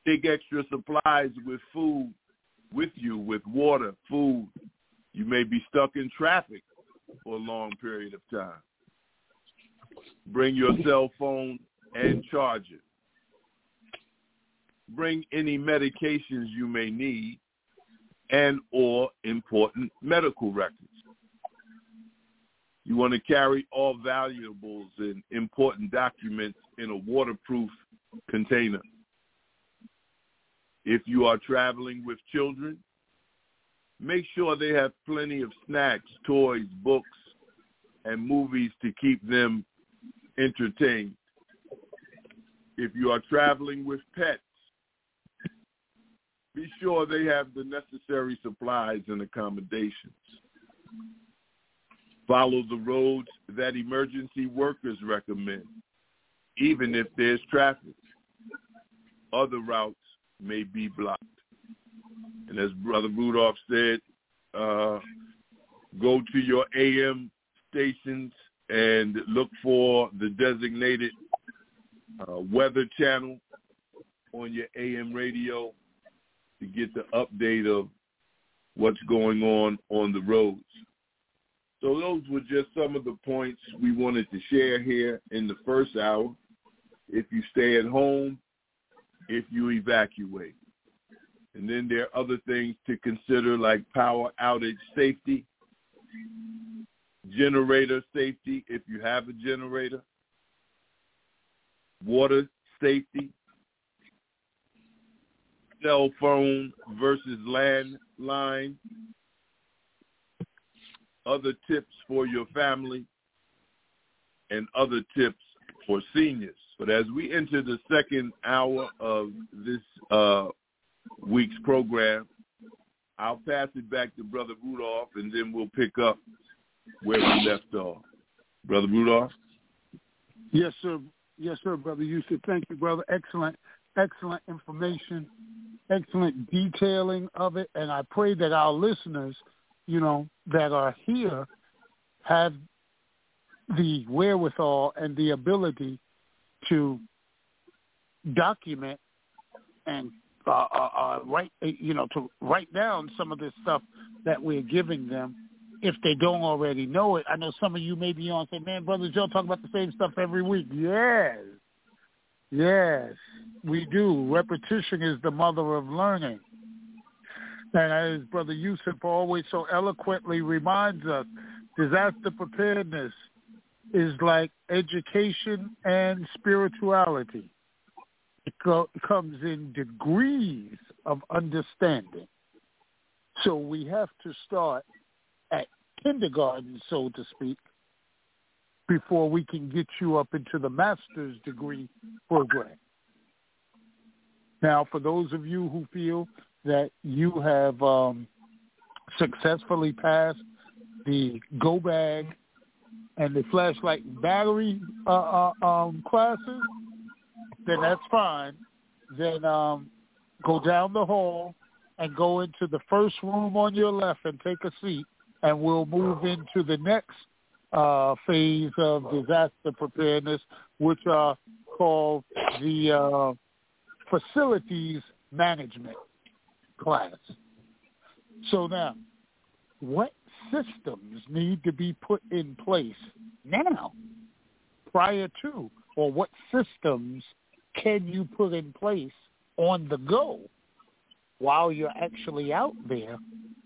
Take extra supplies with food with you, with water, food, you may be stuck in traffic for a long period of time. Bring your cell phone and charge it. Bring any medications you may need and or important medical records. You want to carry all valuables and important documents in a waterproof container. If you are traveling with children, make sure they have plenty of snacks, toys, books, and movies to keep them entertained. If you are traveling with pets, be sure they have the necessary supplies and accommodations. Follow the roads that emergency workers recommend, even if there's traffic. Other routes may be blocked. And as Brother Rudolph said, uh, go to your AM stations and look for the designated uh, weather channel on your AM radio to get the update of what's going on on the roads. So those were just some of the points we wanted to share here in the first hour. If you stay at home, if you evacuate. And then there are other things to consider like power outage safety, generator safety if you have a generator, water safety, cell phone versus landline, other tips for your family, and other tips for seniors. But as we enter the second hour of this uh, week's program, I'll pass it back to Brother Rudolph, and then we'll pick up where we left off. Brother Rudolph? Yes, sir. Yes, sir, Brother Yusef. Thank you, brother. Excellent, excellent information, excellent detailing of it. And I pray that our listeners, you know, that are here have the wherewithal and the ability to document and uh, uh, uh, write, you know, to write down some of this stuff that we're giving them if they don't already know it. I know some of you may be on say, man, Brother Joe talk about the same stuff every week. Yes. Yes, we do. Repetition is the mother of learning. And as Brother Yusef always so eloquently reminds us, disaster preparedness is like education and spirituality. It, co- comes in degrees of understanding. So we have to start at kindergarten, so to speak, before we can get you up into the master's degree program. Now, for those of you who feel that you have um, successfully passed the go bag and the flashlight battery uh, uh, um, classes, then that's fine. Then um, go down the hall and go into the first room on your left and take a seat, and we'll move into the next uh, phase of disaster preparedness, which are called the uh, facilities management class. So now, what systems need to be put in place now prior to, or what systems can you put in place on the go while you're actually out there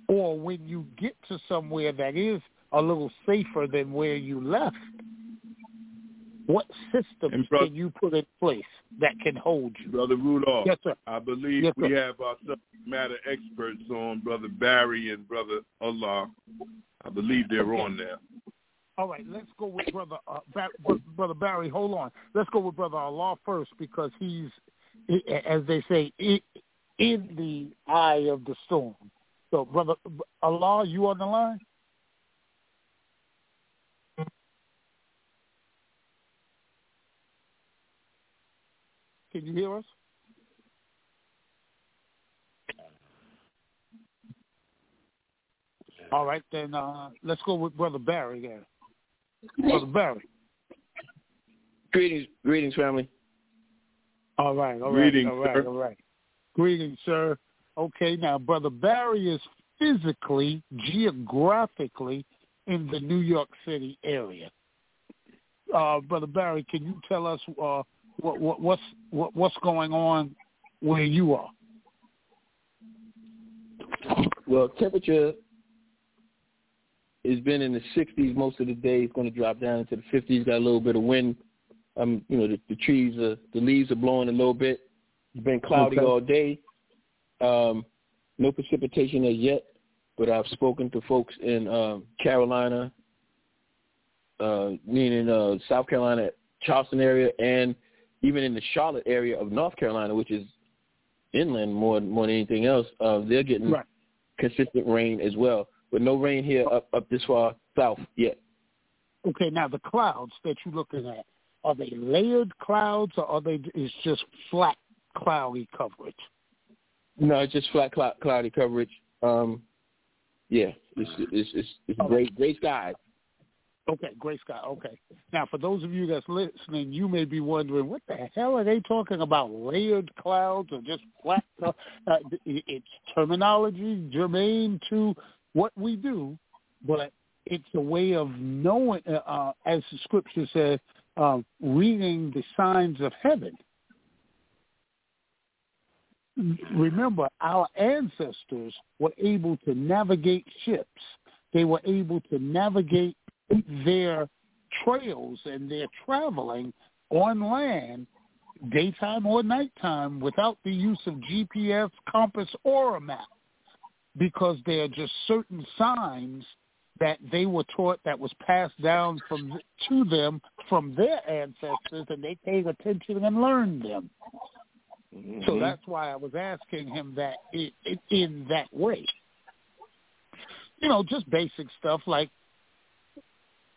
or when you get to somewhere that is a little safer than where you left, what systems brother, can you put in place that can hold you? Brother Rudolph, yes, sir. I believe yes, we have our subject matter experts on, Brother Barry and Brother Allah. I believe they're okay. on there. All right, let's go with brother uh, brother Barry. Hold on, let's go with brother Allah first because he's, as they say, in the eye of the storm. So, brother Allah, you on the line? Can you hear us? All right, then uh, let's go with Brother Barry there. Brother Barry. Greetings, greetings, family. All right, all right, greetings, all right, sir. all right. Greetings, sir. Okay, now Brother Barry is physically, geographically in the New York City area. Uh, Brother Barry, can you tell us uh, what, what, what's what, what's going on where you are? Well, temperature has been in the 60s most of the day. It's going to drop down into the 50s. Got a little bit of wind. Um, you know, the, the trees, are, the leaves are blowing a little bit. It's been cloudy Okay. all day. Um, no precipitation as yet, but I've spoken to folks in um, Carolina, uh, meaning uh, South Carolina, Charleston area, and even in the Charlotte area of North Carolina, which is inland more more than anything else. Uh, they're getting Right. consistent rain as well, but no rain here up up this far south yet. Okay, now the clouds that you're looking at, are they layered clouds or are they is just flat cloudy coverage? No, it's just flat cloud, cloudy coverage. Um, yeah, it's it's it's, it's Oh. great gray skies. Okay, Great Scott. Okay. Now, for those of you that's listening, you may be wondering, what the hell are they talking about? Layered clouds or just flat? Uh, it's terminology germane to what we do, but it's a way of knowing, uh, uh as the scripture says, uh, reading the signs of heaven. Remember, our ancestors were able to navigate ships. They were able to navigate their trails and their traveling on land, daytime or nighttime, without the use of GPS, compass, or a map, because there are just certain signs that they were taught that was passed down from to them from their ancestors, and they paid attention and learned them. Mm-hmm. So that's why I was asking him that in, in that way. You know, just basic stuff like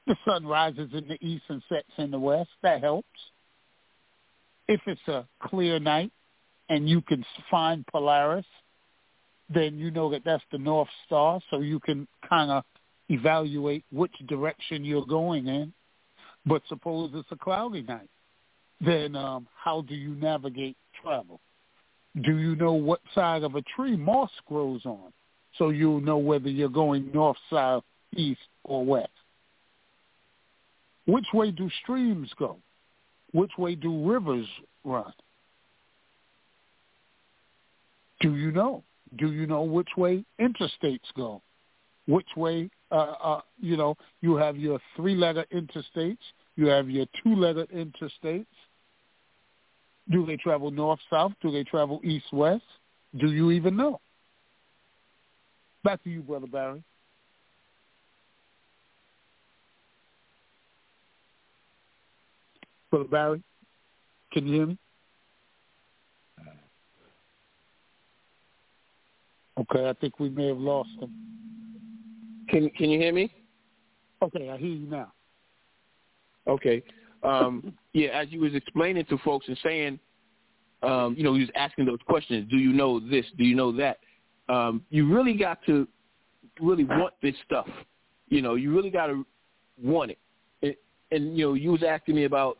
the sun rises in the east and sets in the west. That helps. If it's a clear night and you can find Polaris, then you know that that's the North Star, so you can kind of evaluate which direction you're going in. But suppose it's a cloudy night, then um, how do you navigate travel? Do you know what side of a tree moss grows on? So you'll know whether you're going north, south, east, or west. Which way do streams go? Which way do rivers run? Do you know? Do you know which way interstates go? Which way, uh, uh, you know, you have your three-letter interstates, you have your two-letter interstates, do they travel north-south? Do they travel east-west? Do you even know? Back to you, Brother Barry. Brother Barry, can you hear me? Okay, I think we may have lost him. Can Can you hear me? Okay, I hear you now. Okay um, yeah, as you was explaining to folks and saying, um, you know, he was asking those questions. Do you know this? Do you know that? Um, you really got to really want this stuff. You know, you really got to want it. And, and you know, you was asking me about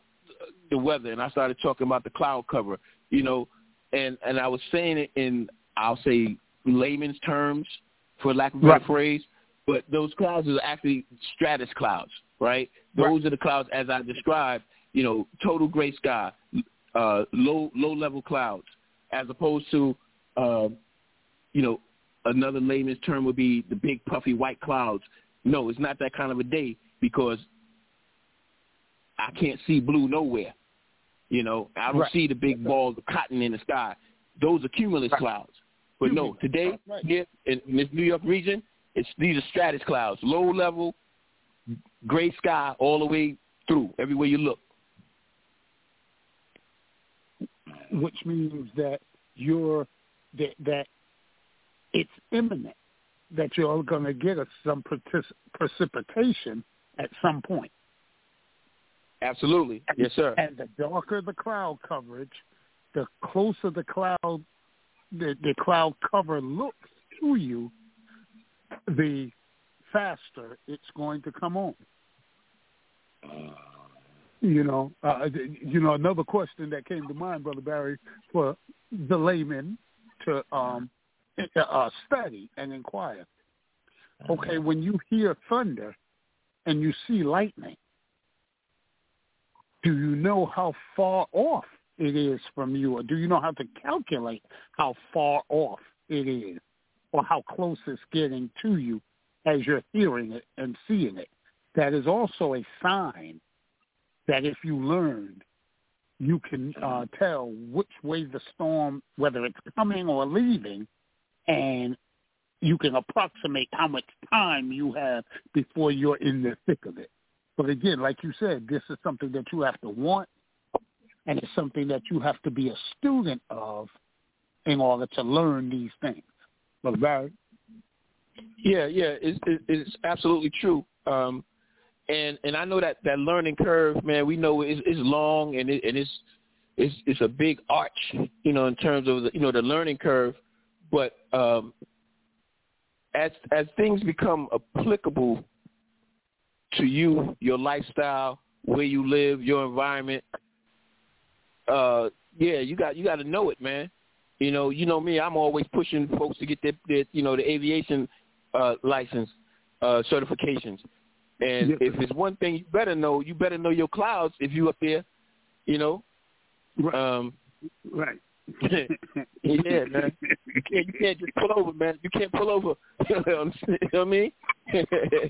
the weather, and I started talking about the cloud cover. You know, and and I was saying it in I'll say layman's terms, for lack of a better right. phrase. But those clouds are actually stratus clouds, right? Those right. are the clouds as I described. You know, total gray sky, uh, low low level clouds, as opposed to, uh, you know, another layman's term would be the big puffy white clouds. No, it's not that kind of a day because I can't see blue nowhere. You know, I don't right. see the big balls of cotton in the sky. Those are cumulus right. clouds. But no, today here in this New York region, it's these are stratus clouds, low level, gray sky all the way through, everywhere you look. Which means that you're that that it's imminent that you're going to get a, some precipitation at some point. Absolutely, and, yes, sir. And the darker the cloud coverage, the closer the cloud the, the cloud cover looks to you, the faster it's going to come on. You know, uh, you know, another question that came to mind, Brother Barry, for the layman to um, uh, study and inquire. Okay, uh-huh. when you hear thunder and you see lightning, do you know how far off it is from you, or do you know how to calculate how far off it is? or how close it's getting to you as you're hearing it and seeing it. That is also a sign that if you learned, you can uh, tell which way the storm, whether it's coming or leaving, and you can approximate how much time you have before you're in the thick of it. But again, like you said, this is something that you have to want, and it's something that you have to be a student of in order to learn these things. Brother Barry? Yeah, yeah, it's, it's absolutely true. Um, and and I know that that learning curve, man, we know is is long and it, and it's it's it's a big arch, you know, in terms of the, you know the learning curve. But um, as as things become applicable to you, your lifestyle, where you live, your environment. Uh, yeah, you got you got to know it, man. You know, you know me. I'm always pushing folks to get their, their you know, the aviation uh, license uh, certifications. And if it's one thing you better know, you better know your clouds if you up there. You know. Right. Um, right. yeah, man. You can't you can't just pull over, man. You can't pull over. you know what I mean?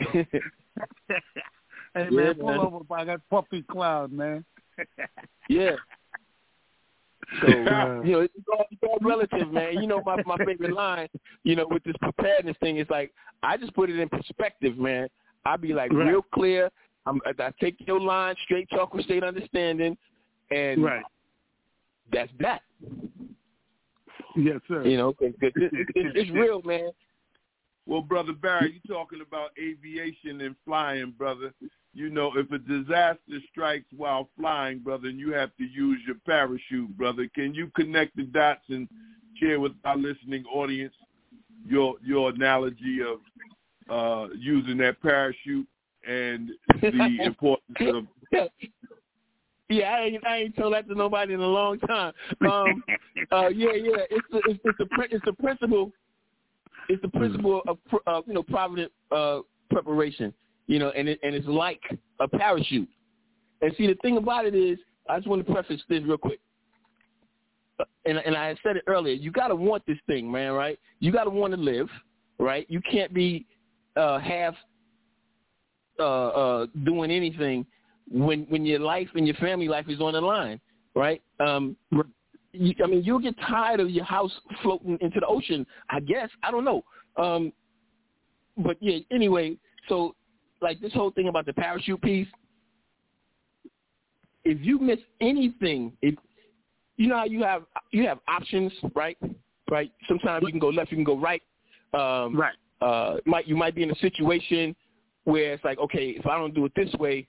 hey man, Yeah, pull man. over by that puffy cloud, man. yeah. So you know, it's all, it's all relative, man. You know, my my favorite line, you know, with this preparedness thing is like I just put it in perspective, man. I be like Right. real clear. I'm, I take your line straight, talk with state understanding, and Right. that's that. Yes, sir. You know, 'cause it, it, it, it's real, man. Well, brother Barry, you talking about aviation and flying, brother. You know, if a disaster strikes while flying, brother, and you have to use your parachute, brother, can you connect the dots and share with our listening audience your your analogy of uh, using that parachute and the importance of Yeah, I ain't I ain't told that to nobody in a long time. Um, uh, yeah, yeah, it's the it's, it's the it's the principle, it's the principle of uh, you know provident uh, preparation, you know, and it, and it's like a parachute. And see, the thing about it is, I just want to preface this real quick. Uh, And and I said it earlier. You got to want this thing, man. Right? You got to want to live. Right? You can't be uh, half uh, uh, doing anything when when your life and your family life is on the line, right? Um, you, I mean, you'll get tired of your house floating into the ocean. I guess I don't know. Um, but yeah, anyway, so like this whole thing about the parachute piece. If you miss anything, if you know how you have you have options, right? Right. Sometimes you can go left, you can go right. Um, right. uh, might you might be in a situation where it's like, okay, if I don't do it this way,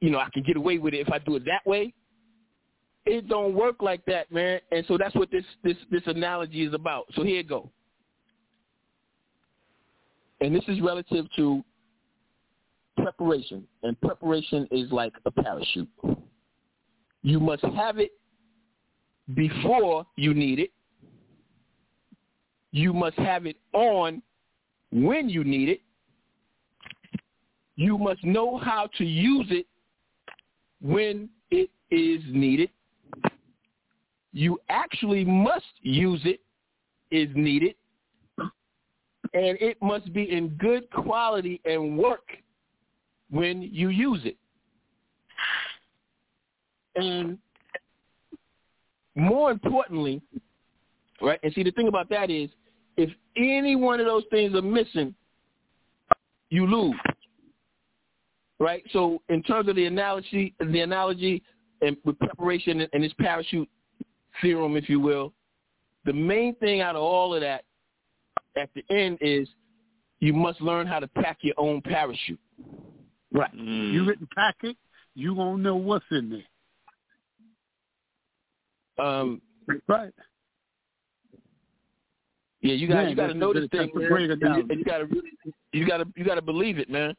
you know, I can get away with it. If I do it that way, it don't work like that, man. And so that's what this this this analogy is about. So here it go. And this is relative to preparation, and preparation is like a parachute. You must have it before you need it. You must have it on when you need it. You must know how to use it when it is needed. You actually must use it is needed. And it must be in good quality and work when you use it. And more importantly, right? And see, the thing about that is, if any one of those things are missing, you lose, right? So, in terms of the analogy, the analogy, and with preparation and this parachute theorem, if you will, the main thing out of all of that, at the end, is you must learn how to pack your own parachute. Right. You didn't pack it, you won't know what's in there. Um, Right. Yeah, you got Yeah, you got to that's- know this thing, man. And you, and you got to really, you got to you got to believe it, man.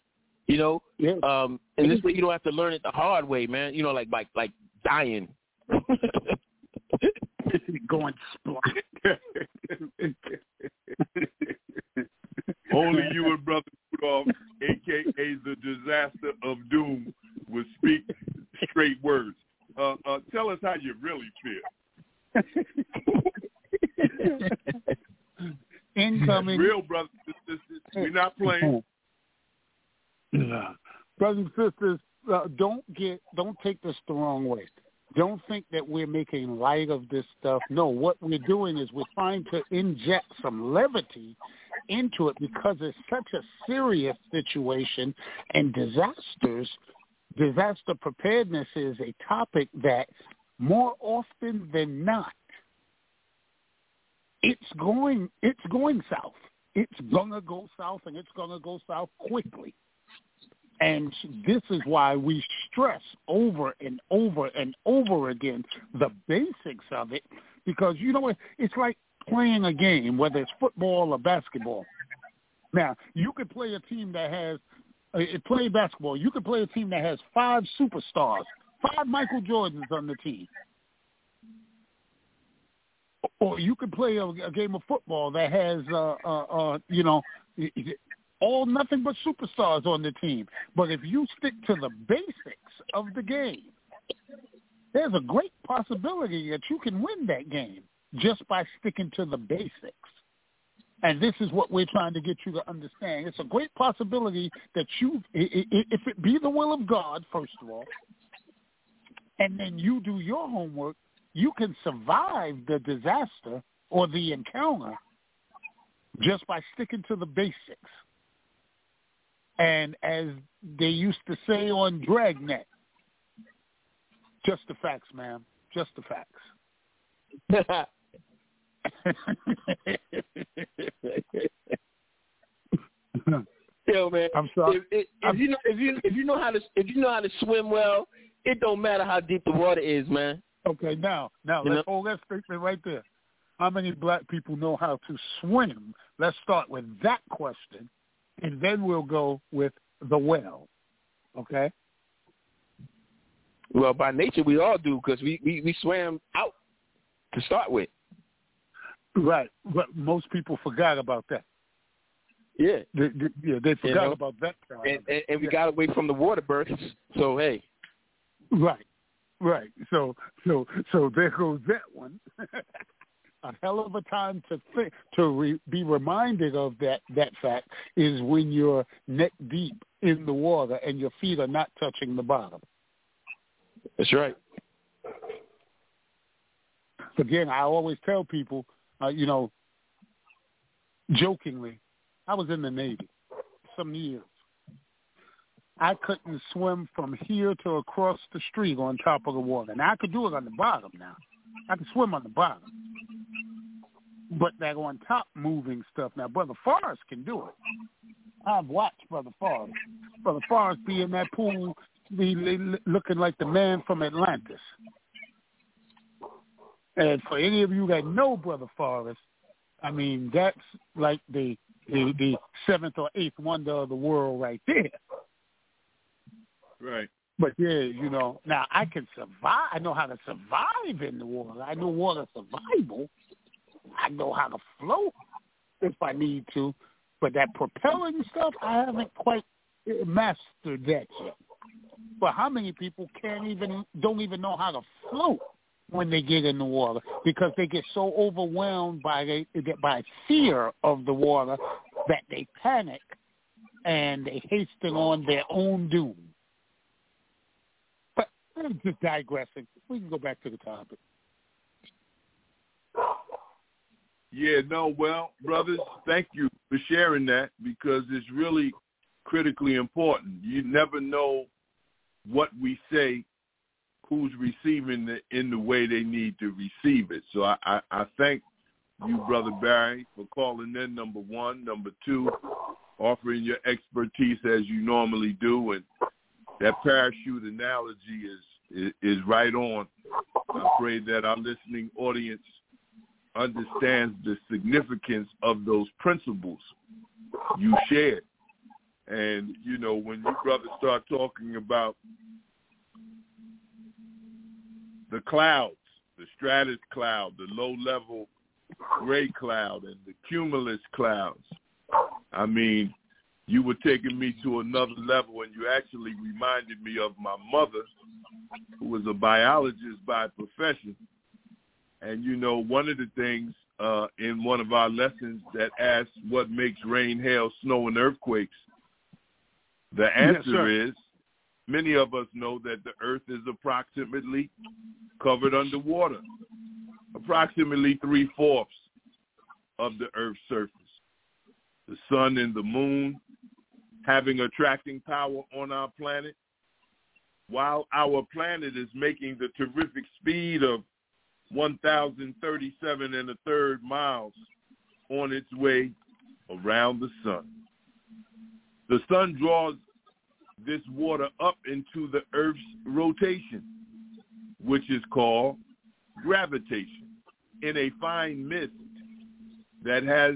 You know, Yeah. um, and this way you don't have to learn it the hard way, man. You know, like like like dying. Going splat. Only you and Brother Rudolph, a.k.a. the disaster of doom, will speak straight words. Uh, uh, tell us how you really feel. Incoming. Real brothers and sisters, we're not playing. Yeah. Brothers and sisters, uh, don't get don't take this the wrong way. Don't think that we're making light of this stuff. No, what we're doing is we're trying to inject some levity into it because it's such a serious situation and disasters disaster preparedness is a topic that more often than not it's going it's going south. It's gonna go south and it's gonna go south quickly. And this is why we stress over and over and over again the basics of it because you know it's like playing a game, whether it's football or basketball. Now, you could play a team that has uh, play basketball. You could play a team that has five superstars, five Michael Jordans on the team. Or you could play a, a game of football that has, uh, uh, uh, you know, all nothing but superstars on the team. But if you stick to the basics of the game, there's a great possibility that you can win that game just by sticking to the basics. And this is what we're trying to get you to understand. It's a great possibility that you, if it be the will of God, first of all, and then you do your homework, you can survive the disaster or the encounter just by sticking to the basics. And as they used to say on Dragnet, just the facts, ma'am. Just the facts. Yo, man. I'm sorry. If, if, if you know if you if you know how to if you know how to swim well, it don't matter how deep the water is, man. Okay, now now You oh, let's hold that statement right there. How many black people know how to swim? Let's start with that question, and then we'll go with the well. Okay. Well, by nature we all do because we, we we swam out to start with. Right, but most people forgot about that. Yeah, They, they, yeah, they forgot know, about that. and and, and we Yeah. got away from the water births. So hey, Right, right. So, so, so there goes that one. a hell of a time to think, to re, be reminded of that that fact is when you're neck deep in the water and your feet are not touching the bottom. that's right. Again, I always tell people, uh, you know, jokingly, I was in the Navy some years. I couldn't swim from here to across the street on top of the water. Now I could do it on the bottom now. I can swim on the bottom. But that on top moving stuff, now Brother Forrest can do it. I've watched Brother Forrest. Brother Forrest be in that pool, be looking like the man from Atlantis. And for any of you that know Brother Forrest, I mean that's like the the, the seventh or eighth wonder of the world right there. Right. But yeah, you know, now I can survive. I know how to survive in the water. I know water survival. I know how to float if I need to. But that propelling stuff, I haven't quite mastered that yet. But how many people can't even don't even know how to float when they get in the water because they get so overwhelmed by the, by fear of the water that they panic and they hasten on their own doom. I'm just digressing. We can go back to the topic. Yeah, no, well, brothers, thank you for sharing that because it's really critically important. You never know what we say, who's receiving it in the way they need to receive it. So I, I, I thank you, Brother Barry, for calling in, number one. Number two, offering your expertise as you normally do. And that parachute analogy is, is, right on. I pray that our listening audience understands the significance of those principles you shared. And, you know, when you brothers start talking about the clouds, the stratus cloud, the low-level gray cloud, and the cumulus clouds, I mean, you were taking me to another level and you actually reminded me of my mother, who was a biologist by profession. And, you know, one of the things uh, in one of our lessons that asks what makes rain, hail, snow, and earthquakes, the answer sir. is many of us know that the earth is approximately covered underwater, approximately three-fourths of the earth's surface. The sun and the moon having attracting power on our planet, while our planet is making the terrific speed of 1,037 and a third miles on its way around the sun. The sun draws this water up into the Earth's rotation, which is called gravitation, in a fine mist that has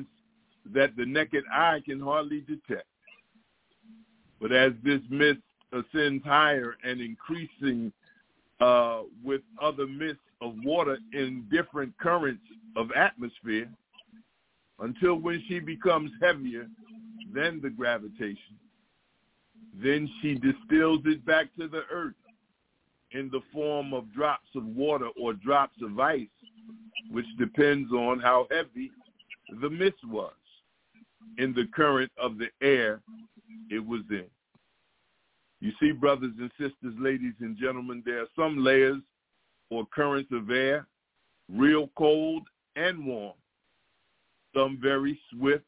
that the naked eye can hardly detect. But as this mist ascends higher and increasing uh, with other mists of water in different currents of atmosphere, until when she becomes heavier than the gravitation, then she distills it back to the earth in the form of drops of water or drops of ice, which depends on how heavy the mist was in the current of the air it was in. You see, brothers and sisters, ladies and gentlemen, there are some layers or currents of air, real cold and warm, some very swift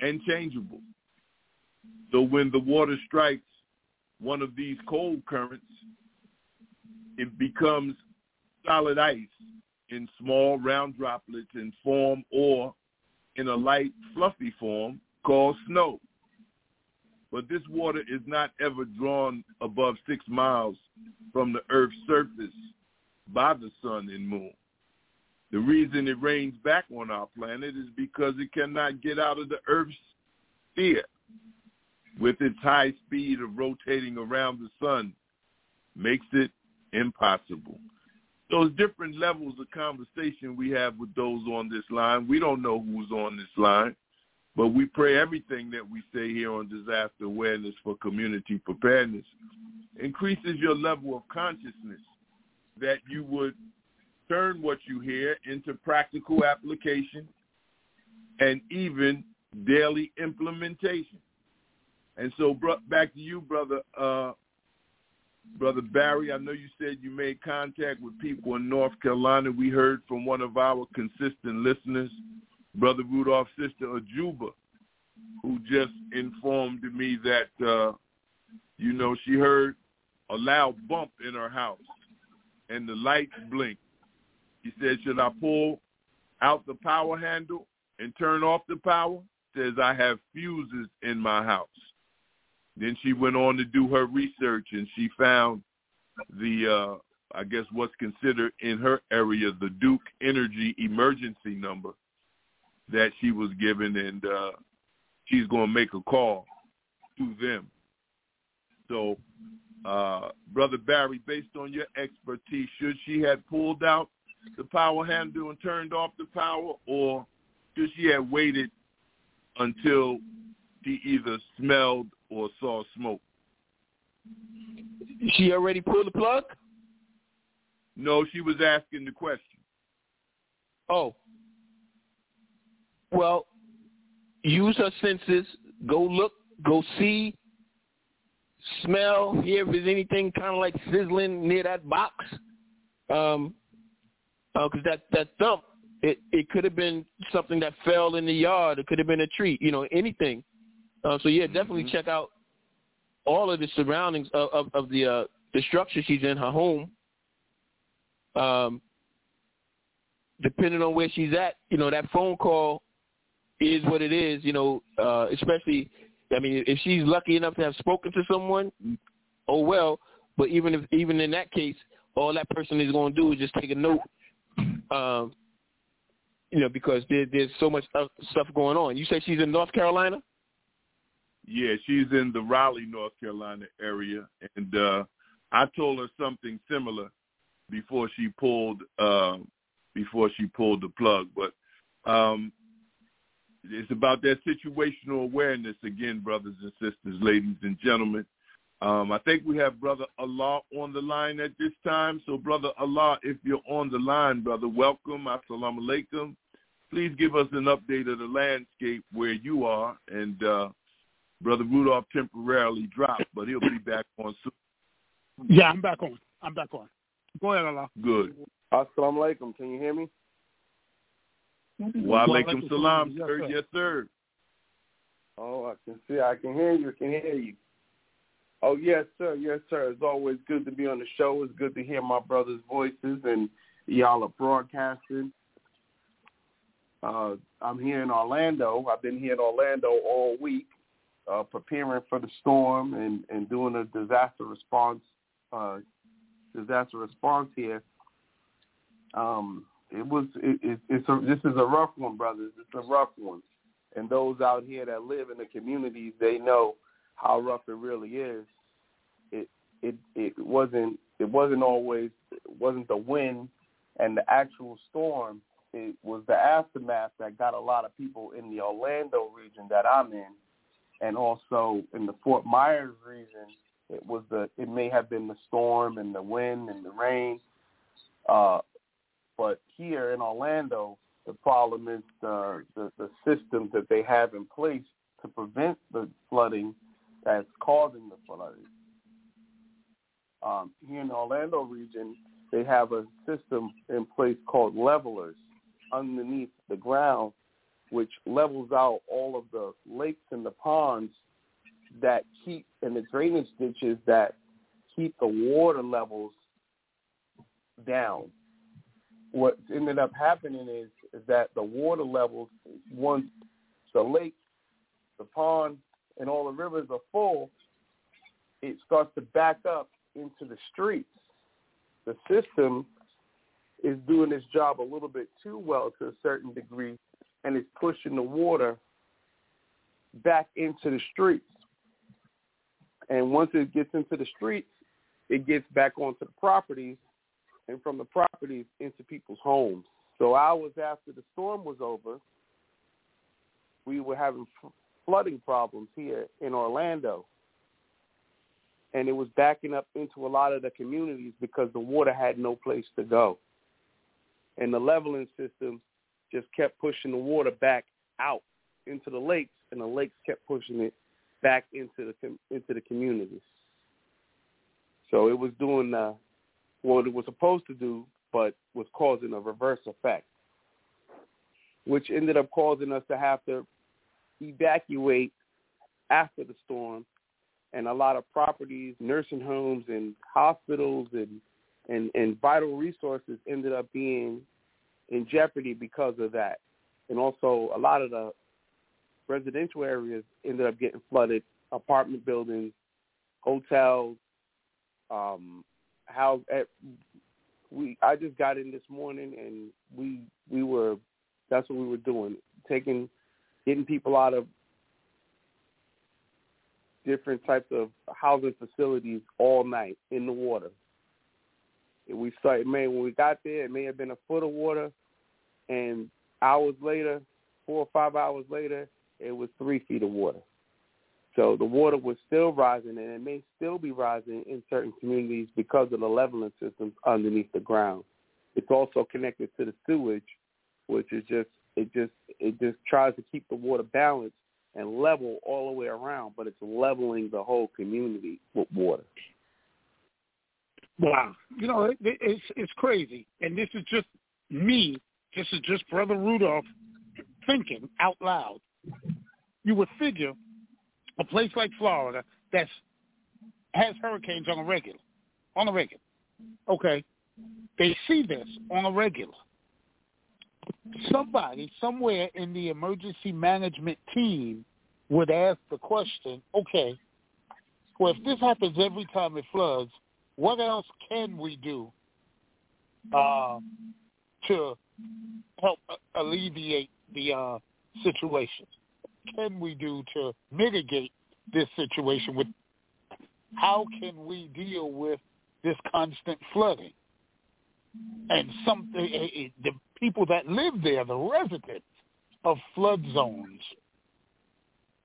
and changeable. So when the water strikes one of these cold currents, it becomes solid ice in small round droplets in form or in a light fluffy form called snow. But this water is not ever drawn above six miles from the Earth's surface by the sun and moon. The reason it rains back on our planet is because it cannot get out of the Earth's sphere with its high speed of rotating around the sun makes it impossible. Those different levels of conversation we have with those on this line. We don't know who's on this line, but we pray everything that we say here on disaster awareness for community preparedness increases your level of consciousness that you would turn what you hear into practical application and even daily implementation. And so, back to you, brother, uh, brother Barry. I know you said you made contact with people in North Carolina. We heard from one of our consistent listeners, brother Rudolph's sister Ajuba, who just informed me that uh, you know she heard a loud bump in her house and the lights blinked. He said, "Should I pull out the power handle and turn off the power?" Says I have fuses in my house. Then she went on to do her research and she found the, uh, I guess what's considered in her area the Duke Energy emergency number that she was given and uh, she's going to make a call to them. So, uh, Brother Barry, based on your expertise, should she have pulled out the power handle and turned off the power or should she have waited until she either smelled or saw smoke. She already pulled the plug? No, she was asking the question. Oh. Well, use her senses. Go look, go see, smell, hear if there's anything kind of like sizzling near that box. Um, because uh, that that thump, it it could have been something that fell in the yard. It could have been a tree. You know, anything. Uh, so yeah, definitely mm-hmm. check out all of the surroundings of, of, of the uh, the structure she's in, her home. Um, depending on where she's at, you know, that phone call is what it is. You know, uh, especially, I mean, if she's lucky enough to have spoken to someone, oh well. But even if even in that case, all that person is going to do is just take a note. Um, you know, because there, there's so much stuff going on. You say she's in North Carolina? Yeah, she's in the Raleigh, North Carolina area, and uh, I told her something similar before she pulled uh, before she pulled the plug. But um, it's about that situational awareness again, brothers and sisters, ladies and gentlemen. Um, I think we have Brother Allah on the line at this time. So, Brother Allah, if you're on the line, brother, welcome. Assalamu alaikum. Please give us an update of the landscape where you are and uh, Brother Rudolph temporarily dropped, but he'll be back on soon. Yeah, I'm back on. I'm back on. Go ahead, Allah. Good. Assalamu alaikum. Can you hear me? Wa alaikum salam, sir. Yes, yes, sir. Oh, I can see. I can hear you. I can hear you. Oh, yes, sir. Yes, sir. It's always good to be on the show. It's good to hear my brother's voices, and y'all are broadcasting. Uh, I'm here in Orlando. I've been here in Orlando all week uh, preparing for the storm and, and doing a disaster response uh, disaster response here. Um, it was it, it, it's a, this is a rough one, brothers. It's a rough one, and those out here that live in the communities, they know how rough it really is, it it it wasn't it wasn't always it wasn't the wind and the actual storm. It was the aftermath that got a lot of people in the Orlando region that I'm in, and also in the Fort Myers region. It was the it may have been the storm and the wind and the rain, uh, but here in Orlando, the problem is the, the the systems that they have in place to prevent the flooding that's causing the flooding. Um, here in the Orlando region, they have a system in place called levelers underneath the ground, which levels out all of the lakes and the ponds that keep and the drainage ditches that keep the water levels down. What ended up happening is, is that the water levels, once the lake, the pond, and all the rivers are full, it starts to back up into the streets. The system is doing its job a little bit too well to a certain degree, and it's pushing the water back into the streets. And once it gets into the streets, it gets back onto the properties, and from the properties into people's homes. So hours after the storm was over, we were having flooding problems here in Orlando. And it was backing up into a lot of the communities because the water had no place to go. And the leveling system just kept pushing the water back out into the lakes, and the lakes kept pushing it back into the into the communities. So it was doing uh, what it was supposed to do, but was causing a reverse effect, which ended up causing us to have to evacuate after the storm, and a lot of properties, nursing homes, and hospitals, and and, and vital resources ended up being in jeopardy because of that. And also, a lot of the residential areas ended up getting flooded, apartment buildings, hotels, um, how at, we I just got in this morning and we we were that's what we were doing taking getting people out of different types of housing facilities all night in the water. And we started, man, when we got there, it may have been a foot of water, and hours later, four or five hours later, it was three feet of water. So the water was still rising, and it may still be rising in certain communities because of the leveling systems underneath the ground. It's also connected to the sewage, which is just it just it just tries to keep the water balanced and level all the way around, but it's leveling the whole community with water. Wow, you know it, it's it's crazy, and this is just me. This is just Brother Rudolph thinking out loud. You would figure a place like Florida that has hurricanes on a regular, on a regular. Okay, they see this on a regular. Somebody somewhere in the emergency management team would ask the question, okay, well, if this happens every time it floods, what else can we do uh, to help alleviate the uh, situation? can we do to mitigate this situation? With how can we deal with this constant flooding? And some eh, eh, the people that live there, the residents of flood zones.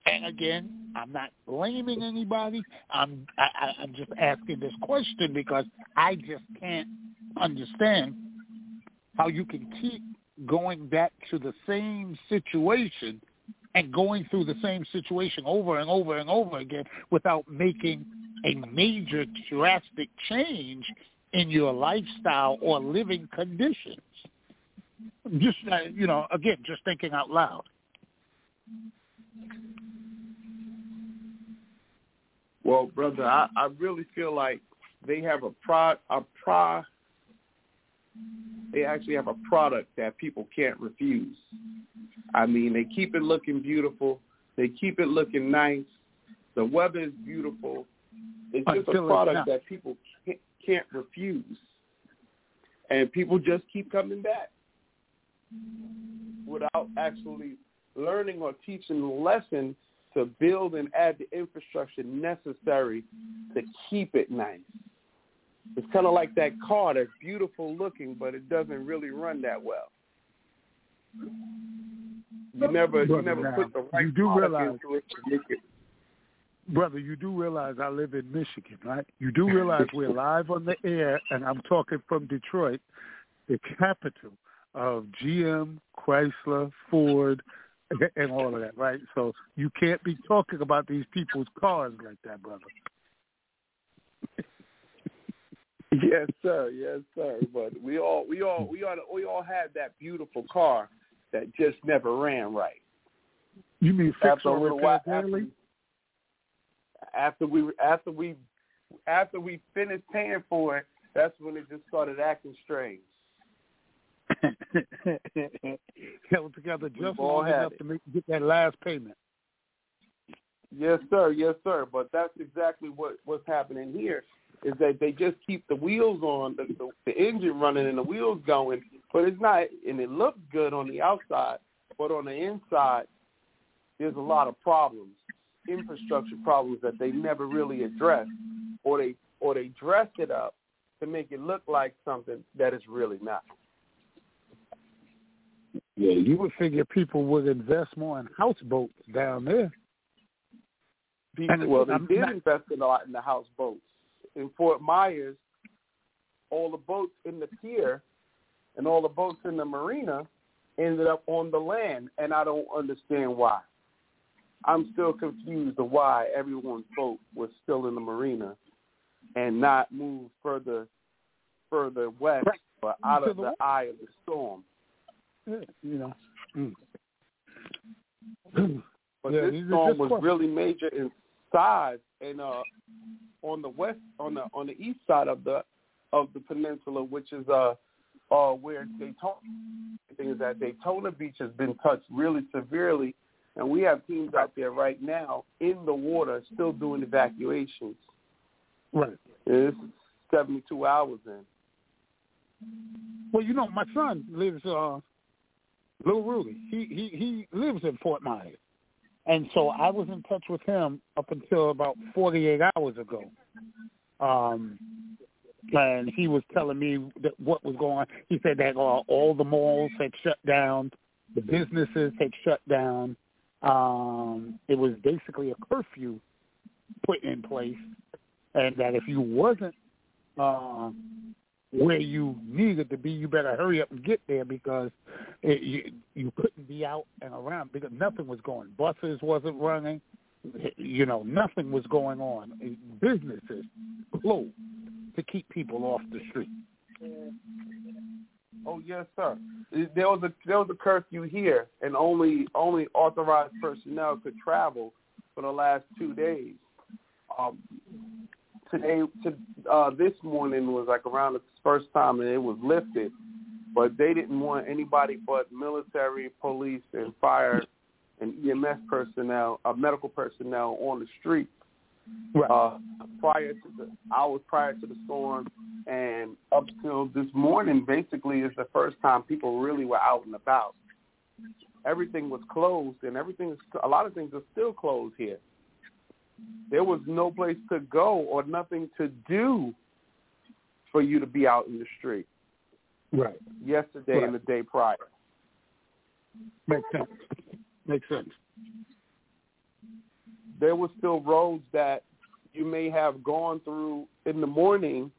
And again, I'm not blaming anybody. I'm I, I'm just asking this question because I just can't understand how you can keep going back to the same situation and going through the same situation over and over and over again without making a major drastic change in your lifestyle or living conditions. Just uh, you know, again, just thinking out loud. Well, brother, I, I really feel like they have a pro a pro they actually have a product that people can't refuse. I mean, they keep it looking beautiful. They keep it looking nice. The weather is beautiful. It's just a product that people can't, can't refuse. And people just keep coming back without actually learning or teaching the lesson to build and add the infrastructure necessary to keep it nice. It's kind of like that car that's beautiful looking, but it doesn't really run that well. You never, you never now, put the right you do realize- into it to make it. Brother, you do realize I live in Michigan, right? You do realize we're live on the air, and I'm talking from Detroit, the capital of GM, Chrysler, Ford, and all of that, right? So you can't be talking about these people's cars like that, brother. Yes, sir. Yes, sir. But we all, we all, we all, we all had that beautiful car that just never ran right. You mean fix After or repair daily? after, after we, after we, after we finished paying for it, that's when it just started acting strange. Held together just long enough it. to make get that last payment. Yes, sir. Yes, sir. But that's exactly what what's happening here. Is that they just keep the wheels on, the, the, the engine running, and the wheels going, but it's not, and it looks good on the outside, but on the inside, there's a lot of problems, infrastructure problems that they never really address, or they or they dress it up to make it look like something that it's really not. Yeah, you would figure people would invest more in houseboats down there. People, well, they I'm did not- invest in a lot in the houseboats. In Fort Myers, all the boats in the pier and all the boats in the marina ended up on the land, and I don't understand why. I'm still confused of why everyone's boat was still in the marina and not moved further further west or out of the eye of the storm. Yeah, you know. Mm. But Yeah, this storm was really major in size, and uh, on the west, on the on the east side of the of the peninsula, which is uh, uh, where Daytona is that Daytona Beach has been touched really severely, and we have teams out there right now in the water still doing evacuations. Right. It's 72 hours in. Well, you know, my son lives uh Little Rudy. He he he lives in Fort Myers. And so I was in touch with him up until about 48 hours ago. Um and he was telling me that what was going on. He said that uh, all the malls had shut down, the businesses had shut down. Um it was basically a curfew put in place and that if you wasn't uh, where you needed to be, you better hurry up and get there because it, you you couldn't be out and around because nothing was going. Buses wasn't running, you know, nothing was going on. Businesses closed to keep people off the street. Oh yes, sir. There was a there was a curfew here, and only only authorized personnel could travel for the last two days. Um, today, to, uh, this morning was like around the first time, and it was lifted, but they didn't want anybody but military, police, and fire and EMS personnel, uh, medical personnel on the street Right. uh, prior to the hours prior to the storm, and up till this morning, basically, is the first time people really were out and about. Everything was closed, and everything is a lot of things are still closed here. There was no place to go or nothing to do for you to be out in the street right. yesterday and the day prior. Makes sense. Makes sense. there were still roads that you may have gone through in the morning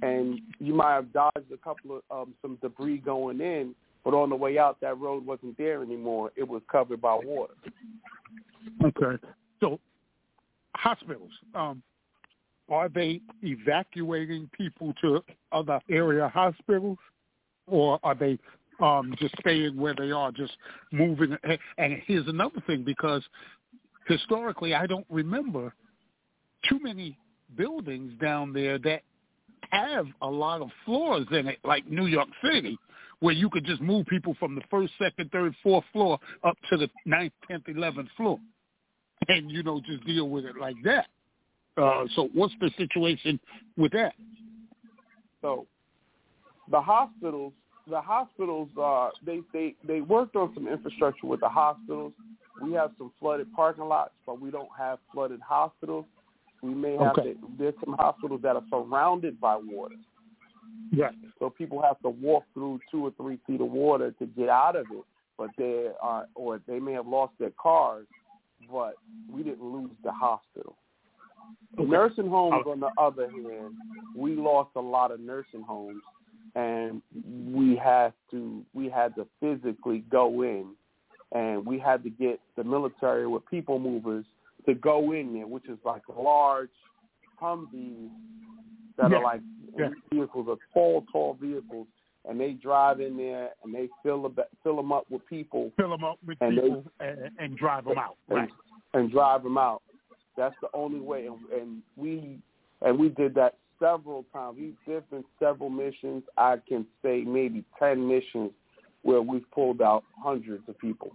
and you might have dodged a couple of um, some debris going in, but on the way out that road wasn't there anymore. It was covered by water. Okay. So hospitals, um, are they evacuating people to other area hospitals or are they um, just staying where they are, just moving? And- here's another thing, because historically I don't remember too many buildings down there that have a lot of floors in it, like New York City, where you could just move people from the first, second, third, fourth floor up to the ninth, tenth, eleventh floor, and you know just deal with it like that. Uh, so what's the situation with that? So the hospitals the hospitals uh they they they worked on some infrastructure with the hospitals. We have some flooded parking lots, but we don't have flooded hospitals. We may have Okay. to, there's some hospitals that are surrounded by water. Right. So people have to walk through two or three feet of water to get out of it. But they are, or they may have lost their cars, but we didn't lose the hospital. Nursing homes, on the other hand, we lost a lot of nursing homes, and we had to we had to physically go in, and we had to get the military with people movers to go in there, which is like large Humvees that Yeah. are like Yeah. vehicles, are tall, tall vehicles, and they drive in there and they fill them, fill them up with people Fill them up with And they- people and, and drive them out. and, Right. and drive them out. That's the only way, and, and we and we did that several times. We've different several missions. I can say maybe ten missions where we've pulled out hundreds of people.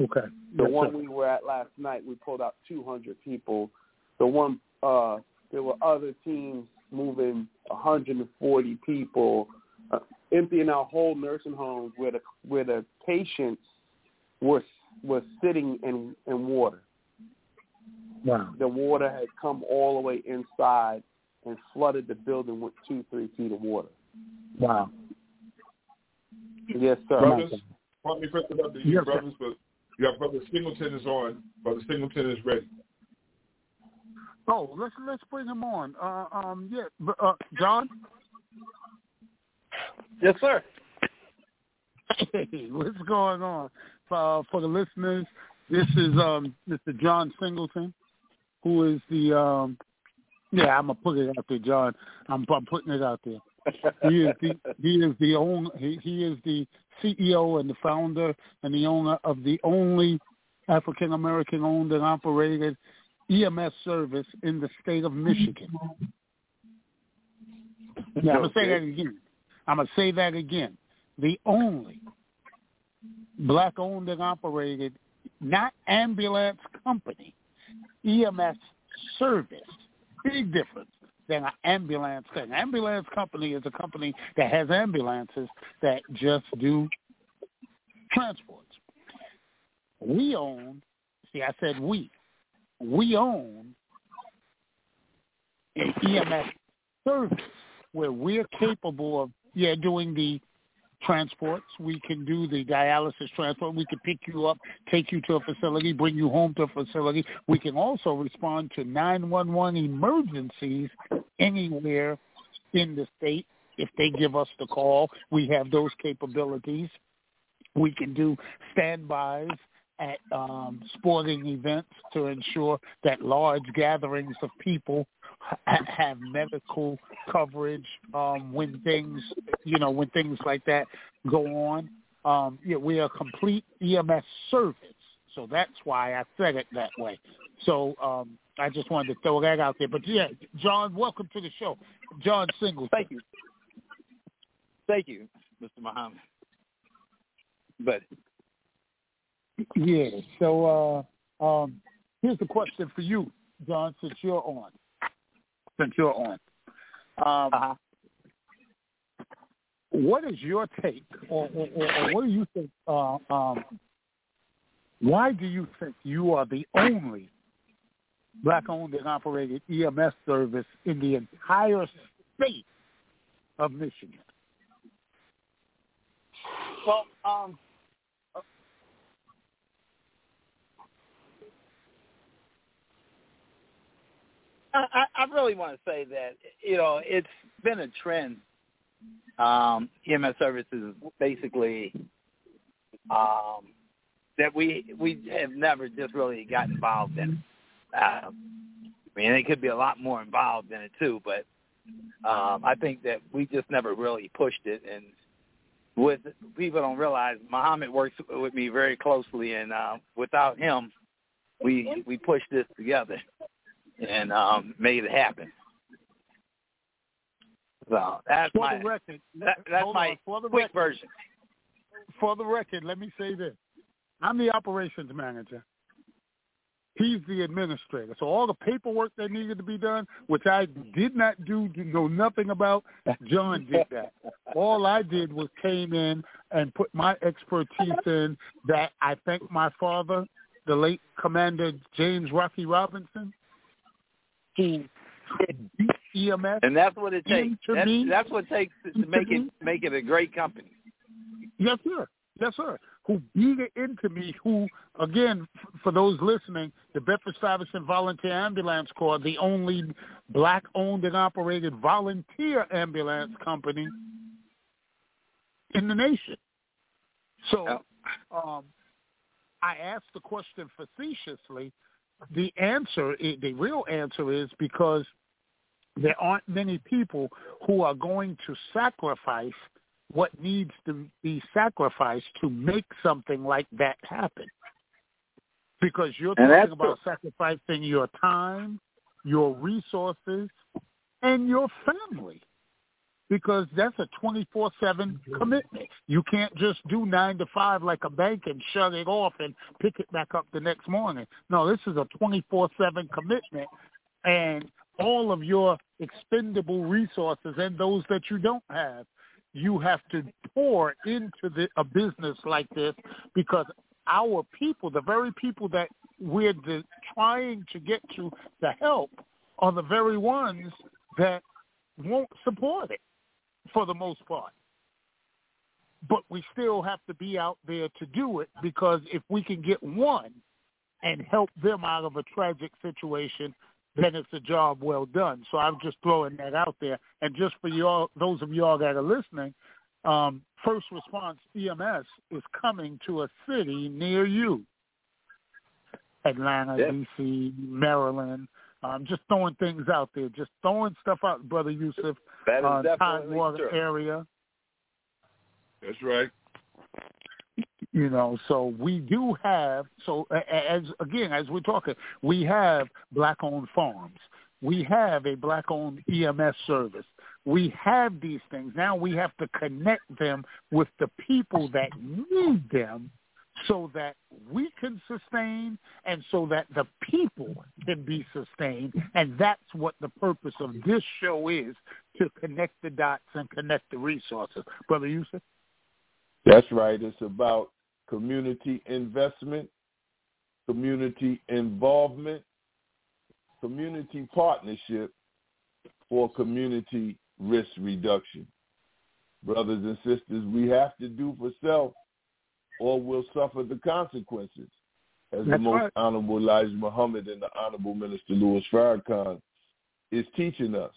Okay. The one we were at last night, we pulled out 200 people. The one, uh, there were other teams moving 140 people, uh, emptying out whole nursing homes where the where the patients were were sitting in in water. Wow. The water had come all the way inside and flooded the building with two, three feet of water. Wow. Yes, sir. Brothers, pardon me first about the you Yes, sir. brothers, but you have Brother Singleton is on. Brother Singleton is ready. Oh, let's let's bring him on. Uh, um, yeah, uh, John. Yes, sir. Hey, what's going on? Uh, for the listeners, this is um, Mr. John Singleton, who is the um, yeah, I'm gonna put it out there, John. I'm, I'm putting it out there. He is the he is the own he, he is the CEO and the founder and the owner of the only African American owned and operated EMS service in the state of Michigan. Yeah, I'm gonna say that again. I'm gonna say that again. The only black owned and operated, not ambulance company, EMS service. Big difference than an ambulance thing. Ambulance company is a company that has ambulances that just do transports. We own, see, I said we. We own an EMS service where we're capable of, yeah, doing the transports. We can do the dialysis transport. We can pick you up, take you to a facility, bring you home to a facility. We can also respond to 911 emergencies anywhere in the state if they give us the call. We have those capabilities. We can do standbys at um, sporting events to ensure that large gatherings of people have medical coverage um, when things, you know, when things like that go on. Um, yeah, we are a complete EMS service, so that's why I said it that way. So um, I just wanted to throw that out there. But yeah, John, welcome to the show, John Singleton. Thank you. Thank you, Mr. Muhammad. But Yeah. So uh, um, here's the question for you, John, since you're on. Since you're on. Um, uh-huh. What is your take, or, or, or, what do you think? Uh, um, why do you think you are the only black-owned and operated EMS service in the entire state of Michigan? well, um, I, I really want to say that you know it's been a trend. Um, EMS services basically um, that we we have never just really got involved in. Uh, I mean, it could be a lot more involved in it too, but um, I think that we just never really pushed it. And with people don't realize, Muhammad works with me very closely, and uh, without him, we we pushed this together and um, made it happen. So that's For my the record, that, that's my on. quick record, version. for the record, let me say this. I'm the operations manager. He's the administrator. So all the paperwork that needed to be done, which I did not do, know nothing about, John did that. All I did was came in and put my expertise in that I thank my father, the late Commander James Rocky Robinson, who EMS. And that's what it takes. That's, me, that's what it takes to make it make it a great company. Yes, sir. Yes, sir. Who beat it into me, who, again, for those listening, the Bedford-Stuyvesant Volunteer Ambulance Corps, the only black-owned and operated volunteer ambulance company in the nation. So um, I asked the question facetiously. The answer, the real answer is because there aren't many people who are going to sacrifice what needs to be sacrificed to make something like that happen. Because you're talking about sacrificing your time, your resources, and your family. Because that's a 24-7 commitment. You can't just do 9 to 5 like a bank and shut it off and pick it back up the next morning. No, this is a 24-7 commitment. And all of your expendable resources and those that you don't have you have to pour into the, a business like this because our people, the very people that we're the, trying to get to the help, are the very ones that won't support it for the most part. But we still have to be out there to do it because if we can get one and help them out of a tragic situation, then it's a job well done. So I'm just throwing that out there. And just for y'all, those of y'all that are listening, um, first response EMS is coming to a city near you. Atlanta, D.C., Maryland. Um, just throwing things out there, just throwing stuff out, brother Yusef. That is uh, definitely Tidewater true. area. That's right. You know, so we do have. So as again, as we're talking, we have black-owned farms. We have a black-owned EMS service. We have these things. Now we have to connect them with the people that need them so that we can sustain and so that the people can be sustained. And that's what the purpose of this show is, to connect the dots and connect the resources. Brother Yusef? That's right. It's about community investment, community involvement, community partnership for community risk reduction. Brothers and sisters, we have to do for self or we'll suffer the consequences. As That's the most right. honorable Elijah Muhammad and the honorable Minister Louis Farrakhan is teaching us.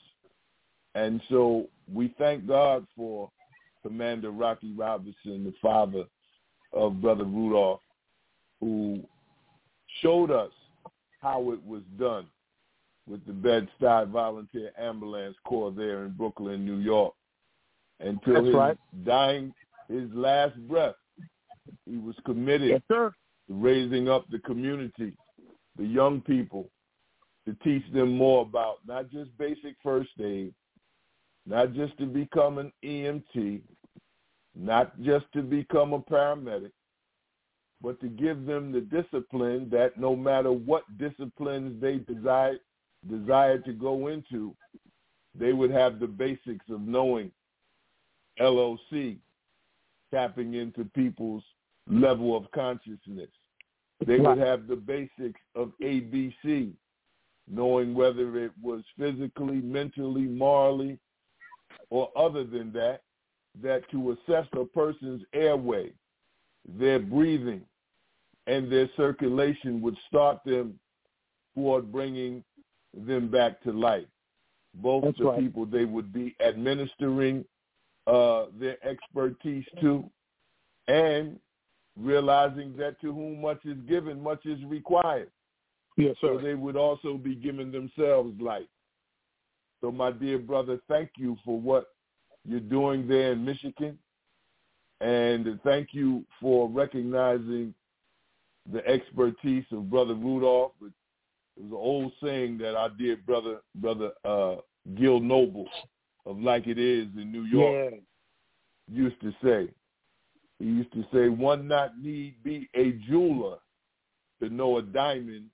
And so we thank God for Commander Rocky Robinson, the father of Brother Rudolph, who showed us how it was done with the Bed-Stuy Volunteer Ambulance Corps there in Brooklyn, New York. Until That's his right. dying, his last breath, he was committed Yes, sir. to raising up the community, the young people, to teach them more about not just basic first aid, not just to become an EMT, not just to become a paramedic, but to give them the discipline that no matter what disciplines they desire desire to go into, they would have the basics of knowing LOC, tapping into people's level of consciousness. They would have the basics of ABC, knowing whether it was physically, mentally, morally, or other than that, that to assess a person's airway, their breathing, and their circulation would start them toward bringing them back to life. Both That's the right. people they would be administering uh, their expertise to, and realizing that to whom much is given, much is required. Yes, sir. So they would also be giving themselves life. So my dear brother, thank you for what you're doing there in Michigan. And thank you for recognizing the expertise of Brother Rudolph. It was an old saying that our dear brother, brother uh, Gil Noble of Like It Is in New York Yeah. used to say. He used to say, one not need be a jeweler to know a diamond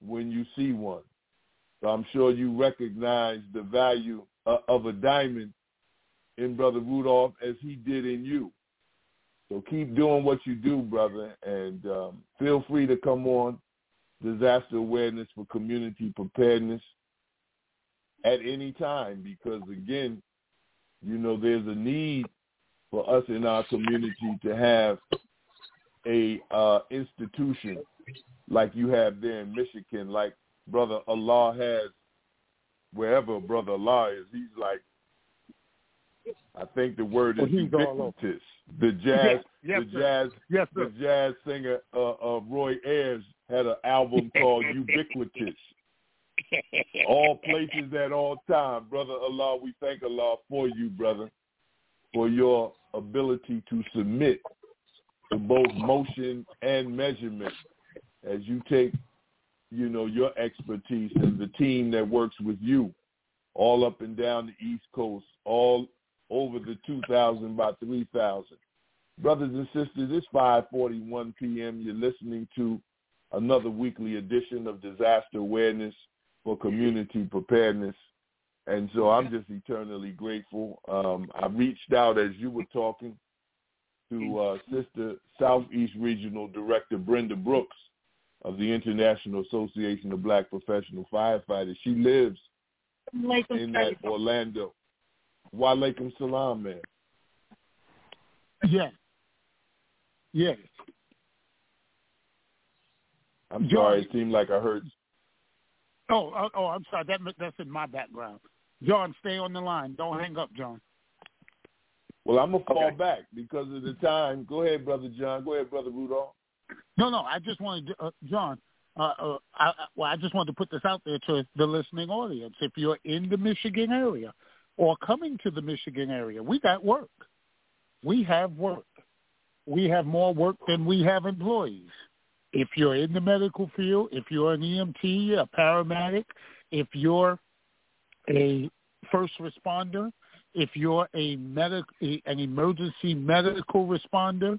when you see one. So I'm sure you recognize the value uh, of a diamond in Brother Rudolph as he did in you. So keep doing what you do, brother, and um, feel free to come on disaster awareness for community preparedness at any time because again, you know, there's a need for us in our community to have a uh, institution like you have there in Michigan, like Brother Allah has wherever Brother Allah is. He's like, I think the word is Well, ubiquitous. The jazz, Yes, the sir. jazz, Yes, the jazz singer uh, uh, Roy Ayers had an album called Ubiquitous. all places at all time. Brother Allah, we thank Allah for you, brother, for your ability to submit to both motion and measurement as you take, you know, your expertise and the team that works with you all up and down the East Coast, all over the 2,000 by 3,000. Brothers and sisters, it's 5:41 p.m. You're listening to another weekly edition of Disaster Awareness for Community Preparedness, and so I'm just eternally grateful. Um, I reached out as you were talking to uh, Sister Southeast Regional Director Brenda Brooks of the International Association of Black Professional Firefighters. She lives in that Orlando. Walaikum salam, man. Yes. Yes. I'm John- sorry. It seemed like I heard. Oh, oh, oh, I'm sorry. That that's in my background. John, stay on the line. Don't hang up, John. Well, I'm gonna fall Okay. back because of the time. Go ahead, brother John. Go ahead, brother Rudolph. No, no. I just wanted, to, uh, John. Uh, uh, I, well, I just wanted to put this out there to the listening audience. If you're in the Michigan area or coming to the Michigan area, we got work. We have work. We have more work than we have employees. If you're in the medical field, if you're an EMT, a paramedic, if you're a first responder, if you're a medic, an emergency medical responder,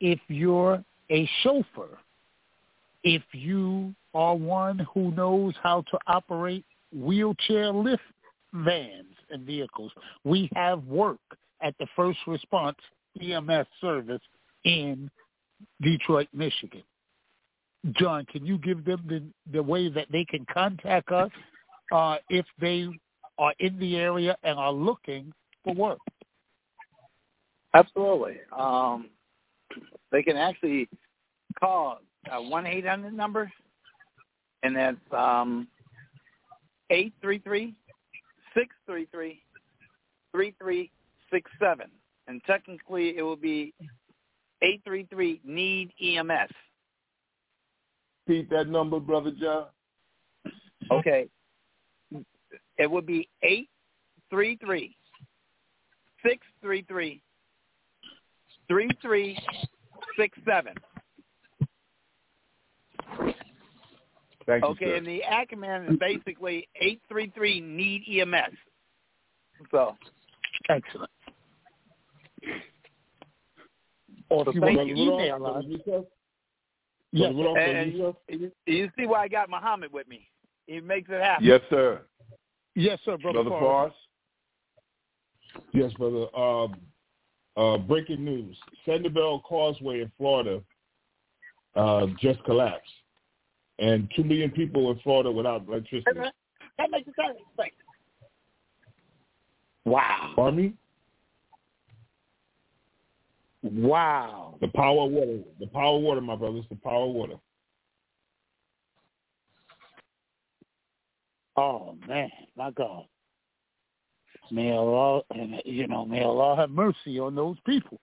if you're a chauffeur, if you are one who knows how to operate wheelchair lift vans and vehicles, we have work at the first response EMS service in Detroit, Michigan. John, can you give them the, the way that they can contact us uh, if they are in the area and are looking for work? Absolutely. Um, they can actually call a one eight hundred number, and that's um, eight three three six three three three three six seven, and technically it will be eight three three need EMS. Repeat that number, brother John. Okay. It would be eight three three six three three three three six seven. Thank you, Okay, sir. and the acronym is basically eight three three need EMS. So Excellent. Or So you thank you. email us, yes, and you, you see why I got Muhammad with me. He makes it happen. Yes, sir. yes, sir, brother. Brother Forrest. Fars. Yes, brother. Uh, uh, breaking news: Sanibel Causeway in Florida uh, just collapsed, and two million people in Florida without electricity. That makes sense. Thanks. Wow. Pardon me? Wow. The power of water. The power of water, my brothers. The power of water. Oh man, my God. May Allah, and you know, may Allah have mercy on those people.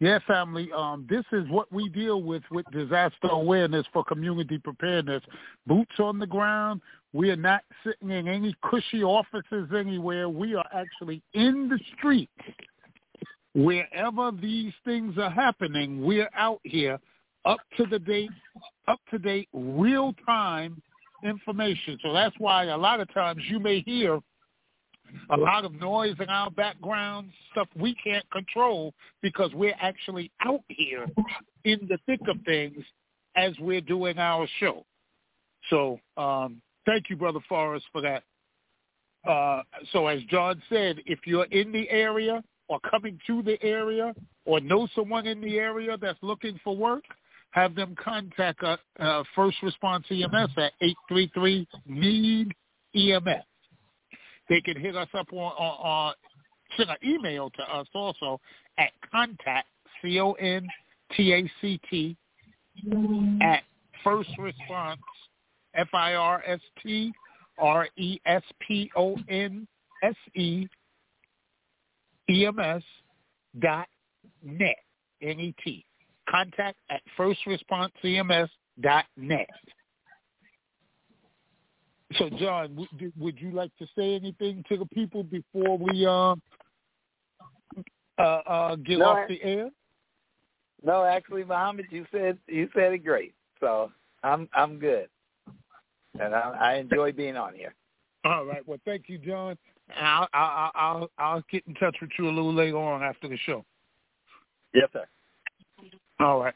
Yeah, family. Um, this is what we deal with with disaster awareness for community preparedness. Boots on the ground. We are not sitting in any cushy offices anywhere. We are actually in the streets. Wherever these things are happening, we're out here, up to the date, up to date, real time information. So that's why a lot of times you may hear a lot of noise in our background, stuff we can't control because we're actually out here in the thick of things as we're doing our show. So um, thank you, Brother Forrest, for that. Uh, so as John said, if you're in the area or coming to the area or know someone in the area that's looking for work, have them contact uh, uh, First Response EMS at 833-NEED-EMS. They can hit us up on, on, on send an email to us also at contact, C-O-N-T-A-C-T, at First Response, F-I-R-S-T-R-E-S-P-O-N-S-E, E-M-S dot net, N-E-T. Contact at firstresponseems.net. So, John, would, would you like to say anything to the people before we uh, uh, uh, get No, off the air? No, actually, Muhammad, you said you said it great. So I'm I'm good, and I, I enjoy being on here. All right. Well, thank you, John. And I'll, I'll, I'll, I'll get in touch with you a little later on after the show. Yes, sir. All right.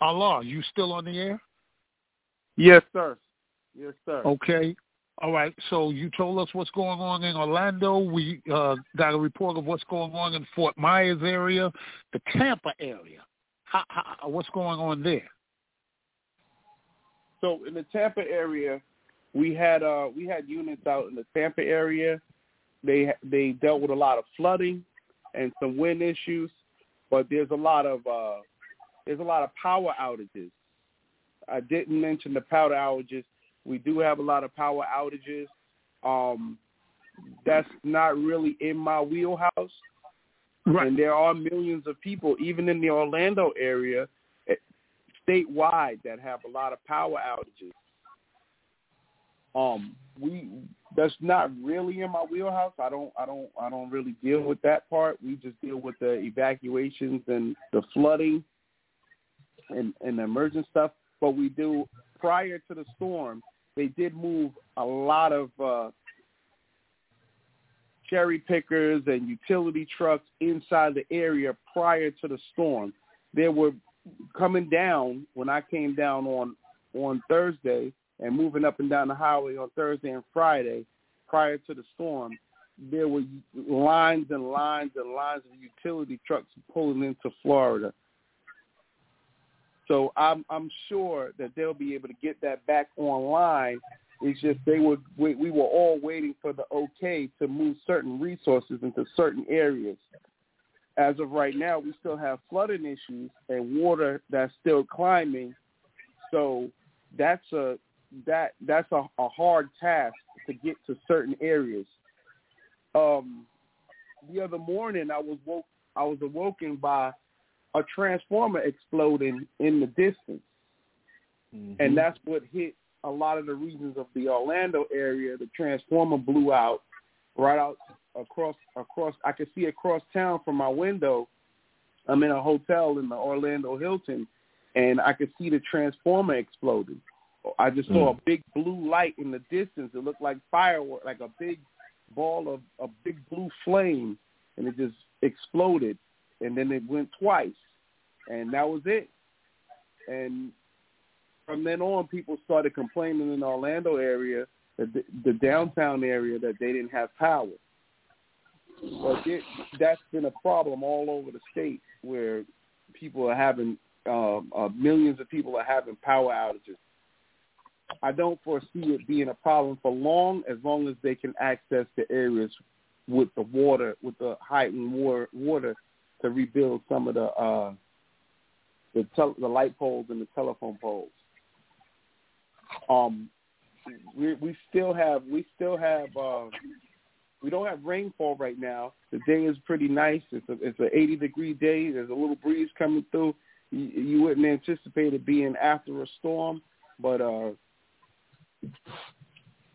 Allah, you still on the air? Yes, sir. Yes, sir. Okay. All right. So you told us what's going on in Orlando. We uh, got a report of what's going on in Fort Myers area, the Tampa area. How, how, what's going on there? So in the Tampa area, we had uh we had units out in the Tampa area. They they dealt with a lot of flooding and some wind issues, but there's a lot of uh there's a lot of power outages. I didn't mention the power outages. We do have a lot of power outages. Um that's not really in my wheelhouse. Right. And there are millions of people, even in the Orlando area, eh, statewide, that have a lot of power outages. Um, we that's not really in my wheelhouse. I don't, I don't, I don't really deal with that part. We just deal with the evacuations and the flooding and and the emergent stuff. But we do prior to the storm, they did move a lot of uh, cherry pickers and utility trucks inside the area prior to the storm. They were coming down when I came down on on Thursday and moving up and down the highway on Thursday and Friday prior to the storm. There were lines and lines and lines of utility trucks pulling into Florida. So I'm I'm sure that they'll be able to get that back online. It's just they were we, we were all waiting for the okay to move certain resources into certain areas. As of right now, we still have flooding issues and water that's still climbing. So that's a that that's a, a hard task to get to certain areas. Um, the other morning, I was woke. I was awoken by a transformer exploding in the distance, mm-hmm. and that's what hit a lot of the regions of the Orlando area. The transformer blew out right out across across. I could see across town from my window. I'm in a hotel in the Orlando Hilton, and I could see the transformer exploding. I just saw mm. a big blue light in the distance. It looked like firework, like a big ball of a big blue flame, and it just exploded. And then it went twice, and that was it. And from then on, people started complaining in the Orlando area, the, the downtown area, that they didn't have power. But it, that's been a problem all over the state where people are having um, uh, millions of people are having power outages. I don't foresee it being a problem for long, as long as they can access the areas with the water, with the heightened water, water to rebuild some of the uh, the, tel- the light poles and the telephone poles. Um, we we still have we still have uh, we don't have rainfall right now. The day is pretty nice. It's a it's an 80 degree day. There's a little breeze coming through. You, you wouldn't anticipate it being after a storm, but uh,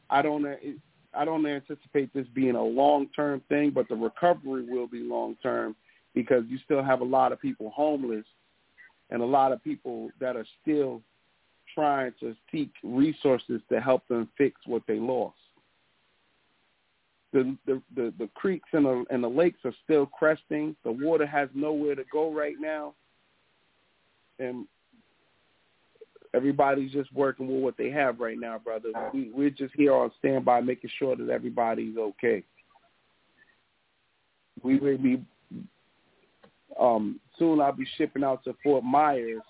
I don't I don't anticipate this being a long term thing. But the recovery will be long term because you still have a lot of people homeless and a lot of people that are still trying to seek resources to help them fix what they lost. The the the, the creeks and the and the lakes are still cresting. The water has nowhere to go right now, and everybody's just working with what they have right now, brother. We, we're just here on standby, making sure that everybody's okay. We will be um, soon. I'll be shipping out to Fort Myers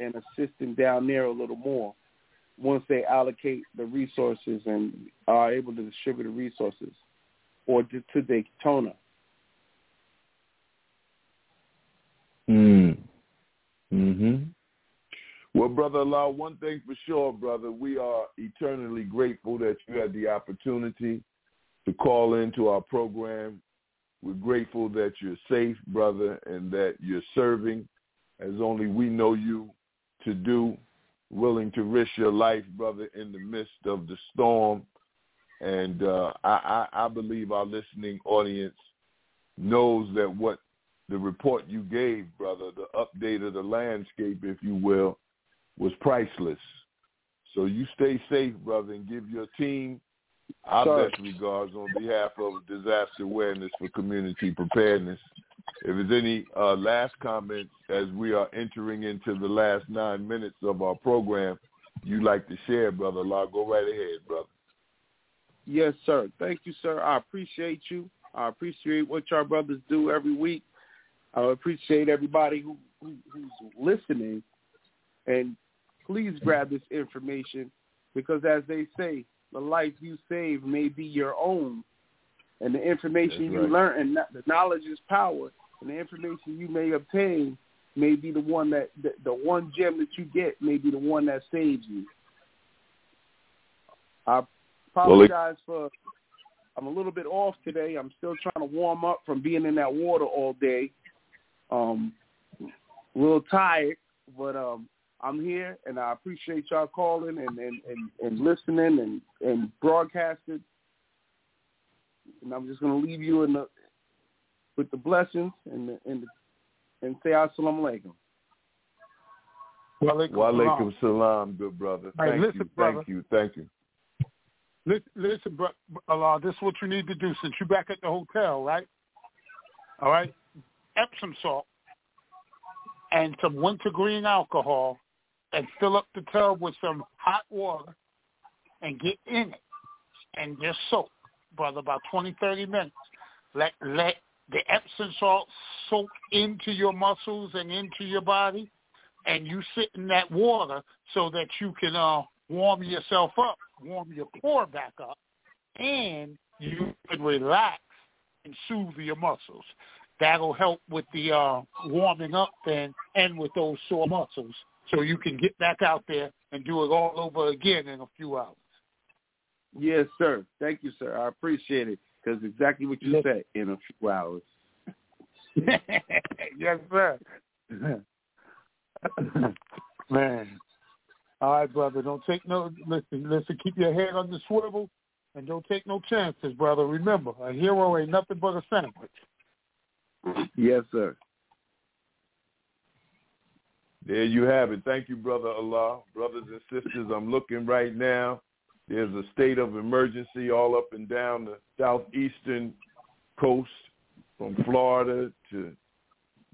and assisting down there a little more once they allocate the resources and are able to distribute the resources, or to, to Daytona. Mm. Hmm. Well, brother Allah, one thing for sure, brother, we are eternally grateful that you had the opportunity to call into our program. We're grateful that you're safe, brother, and that you're serving as only we know you to do, willing to risk your life, brother, in the midst of the storm. And uh, I, I, I believe our listening audience knows that what the report you gave, brother, the update of the landscape, if you will, was priceless. So you stay safe, brother, and give your team our Sorry. best regards on behalf of disaster awareness for community preparedness. If there's any uh, last comments as we are entering into the last nine minutes of our program you'd like to share, brother Law, go right ahead, brother. Yes, sir. Thank you, sir. I appreciate you. I appreciate what y'all brothers do every week. I appreciate everybody who, who who's listening, and please grab this information because, as they say, the life you save may be your own, and the information That's you right. learn and the knowledge is power, and the information you may obtain may be the one that the, the one gem that you get may be the one that saves you. I apologize for I'm a little bit off today. I'm still trying to warm up from being in that water all day. Um, a little tired, but um, I'm here, and I appreciate y'all calling and and, and, and listening and and broadcasting. And I'm just going to leave you in the with the blessings and the, and the, and say assalamu alaikum. Walaikum Wa salam. alaikum salam, good brother. Hey, Thank listen, you, brother. thank you, thank you. Listen, listen, bro, Allah, this is what you need to do since you're back at the hotel, right? All right? Epsom salt and some wintergreen alcohol and fill up the tub with some hot water and get in it and just soak, brother, about twenty, thirty minutes. Let let the Epsom salt soak into your muscles and into your body and you sit in that water so that you can uh, warm yourself up, warm your core back up, and you can relax and soothe your muscles. That'll help with the uh, warming up and and with those sore muscles, so you can get back out there and do it all over again in a few hours. Yes, sir. Thank you, sir. I appreciate it because exactly what you Yes. said in a few hours. yes, sir. Man. All right, brother. Don't take no listen, listen, keep your head on the swivel and don't take no chances, brother. Remember, a hero ain't nothing but a sandwich. Yes, sir. There you have it. Thank you, brother Allah. Brothers and sisters, I'm looking right now. There's a state of emergency all up and down the southeastern coast from Florida to